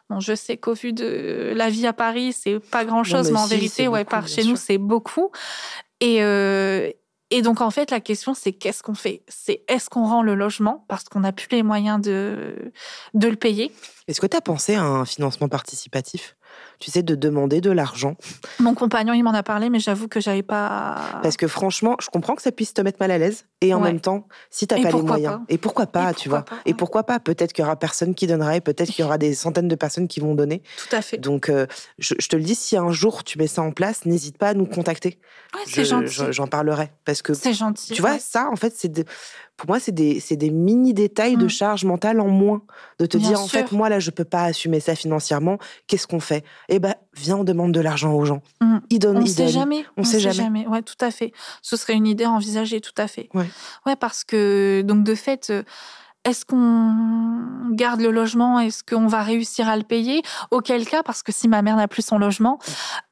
Bon, je sais qu'au vu de la vie à Paris, c'est pas grand-chose, mais, en vérité, ouais, par chez nous, c'est beaucoup. Et, Et donc, en fait, la question, c'est qu'est-ce qu'on fait? C'est est-ce qu'on rend le logement parce qu'on n'a plus les moyens de, de le payer? Est-ce que tu as pensé à un financement participatif? Tu sais, de demander de l'argent. Mon compagnon, il m'en a parlé, mais j'avoue que j'avais pas. Parce que franchement, je comprends que ça puisse te mettre mal à l'aise. Et en même temps, si tu n'as pas les moyens. Et pourquoi pas, tu vois Et pourquoi pas Peut-être qu'il y aura personne qui donnera et peut-être qu'il y aura des centaines de personnes qui vont donner. Tout à fait. Donc, euh, je, te le dis, si un jour tu mets ça en place, n'hésite pas à nous contacter. Ouais, c'est gentil. J'en parlerai. Parce que. C'est gentil. Tu vois, ça, en fait, c'est pour moi, c'est des, des mini-détails de mmh. charge mentale en moins. De te dire, en fait, moi, là, je peux pas assumer ça financièrement. Qu'est-ce qu'on fait? Eh ben, viens, on demande de l'argent aux gens. Mmh. Ils donnent, on ne sait jamais. On, sait, jamais. jamais. Ouais, tout à fait. Ce serait une idée envisagée, tout à fait. Ouais. Ouais, parce que, donc, de fait, euh, est-ce qu'on garde le logement? Est-ce qu'on va réussir à le payer? Auquel cas, parce que si ma mère n'a plus son logement,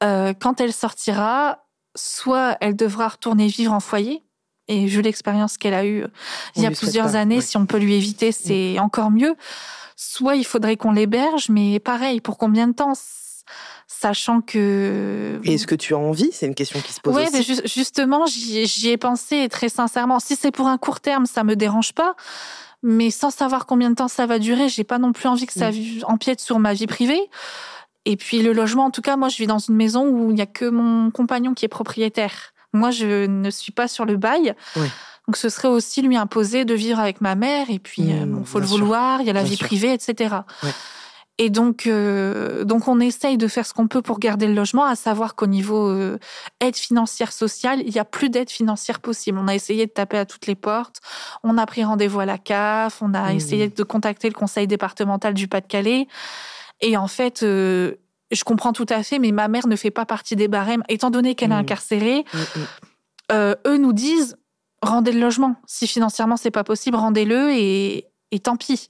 euh, quand elle sortira, soit elle devra retourner vivre en foyer, et vu l'expérience qu'elle a eue il y a plusieurs années, si on peut lui éviter, c'est encore mieux. Soit il faudrait qu'on l'héberge, mais pareil, pour combien de temps? Sachant que. Et est-ce que tu as envie? C'est une question qui se pose. Oui, justement, j'y ai pensé très sincèrement. Si c'est pour un court terme, ça me dérange pas. Mais sans savoir combien de temps ça va durer, j'ai pas non plus envie que ça mm. empiète sur ma vie privée. Et puis le logement, en tout cas, moi, je vis dans une maison où il n'y a que mon compagnon qui est propriétaire. Moi, je ne suis pas sur le bail. Donc, ce serait aussi lui imposer de vivre avec ma mère. Et puis, il mmh, faut le vouloir. Il y a la vie privée, etc. Et donc, euh, donc, on essaye de faire ce qu'on peut pour garder le logement, à savoir qu'au niveau euh, aide financière sociale, il n'y a plus d'aide financière possible. On a essayé de taper à toutes les portes. On a pris rendez-vous à la CAF. On a mmh. essayé de contacter le conseil départemental du Pas-de-Calais. Et en fait, euh, je comprends tout à fait, mais ma mère ne fait pas partie des barèmes. Étant donné qu'elle est mm. incarcérée, mm, mm. Euh, eux nous disent rendez le logement. Si financièrement c'est pas possible, rendez-le et, tant pis.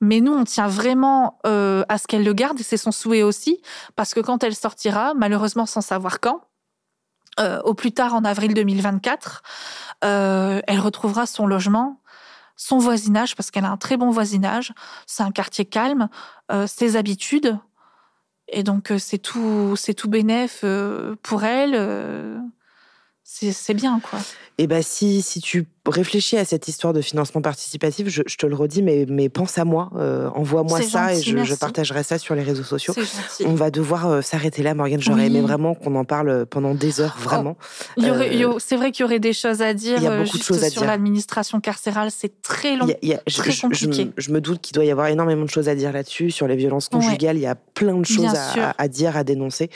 Mais nous, on tient vraiment euh, à ce qu'elle le garde c'est son souhait aussi, parce que quand elle sortira, malheureusement sans savoir quand, euh, au plus tard en avril 2024, elle retrouvera son logement, son voisinage, parce qu'elle a un très bon voisinage, c'est un quartier calme, ses habitudes, et donc, euh, c'est tout, c'est tout bénéf euh, pour elle. Euh, c'est bien, quoi. Et bah, si, si tu réfléchis à cette histoire de financement participatif, je, te le redis, mais, mais pense à moi, euh, envoie-moi ça et je, partagerai ça sur les réseaux sociaux. On va devoir euh, s'arrêter là, Morgane. J'aurais aimé vraiment qu'on en parle pendant des heures, vraiment. Euh, c'est vrai qu'il y aurait des choses à dire. Il y a beaucoup de choses à sur l'administration carcérale, c'est très long, très je, compliqué. Je, me doute qu'il doit y avoir énormément de choses à dire là-dessus. Sur les violences conjugales, il y a plein de choses à, dire, à dénoncer.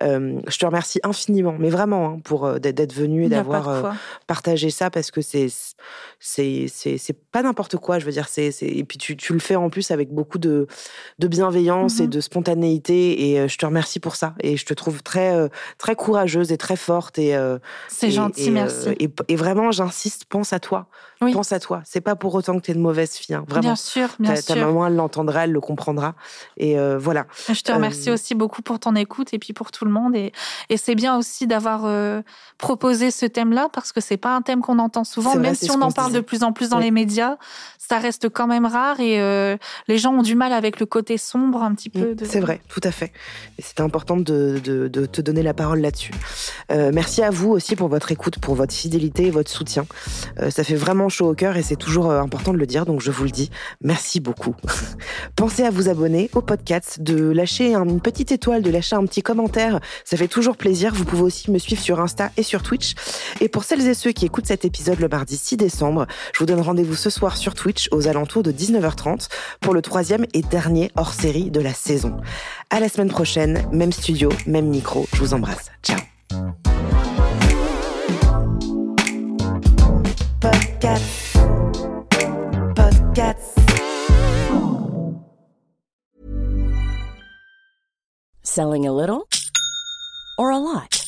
je te remercie infiniment, mais vraiment, hein, pour d'être venu et d'avoir partagé ça parce que c'est c'est c'est pas n'importe quoi. Je veux dire, c'est et puis tu, tu, le fais en plus avec beaucoup de de bienveillance et mmh de spontanéité. Et je te remercie pour ça. Et je te trouve très très courageuse et très forte. Et c'est gentil, merci. Et, vraiment, j'insiste, pense à toi. Pense à toi. C'est pas pour autant que tu es une mauvaise fille. Hein, vraiment. Bien sûr, bien ta, sûr. Ta maman, elle l'entendra, elle le comprendra. Et voilà. Je te remercie aussi beaucoup pour ton écoute et puis pour tout le monde. Et, et c'est bien aussi d'avoir proposé ce thème-là parce que c'est pas un thème qu'on entend souvent, même si on en parle de plus en plus dans les médias, ça reste quand même rare et euh, les gens ont du mal avec le côté sombre un petit peu. Mm, c'est vrai, tout à fait. Et c'était important de, te donner la parole là-dessus. Euh, merci à vous aussi pour votre écoute, pour votre fidélité et votre soutien. Euh, ça fait vraiment chaud au cœur et c'est toujours important de le dire, donc je vous le dis. Merci beaucoup. Pensez à vous abonner au podcast, de lâcher une petite étoile, de lâcher un petit commentaire. Ça fait toujours plaisir. Vous pouvez aussi me suivre sur Insta et sur Twitch. Et pour celles et ceux qui écoutent cet épisode le mardi 6 décembre, je vous donne rendez-vous ce soir sur Twitch aux alentours de 19h30 pour le troisième et dernier hors-série de la saison. À la semaine prochaine, même studio, même micro. Je vous embrasse. Ciao. Selling a little or a lot?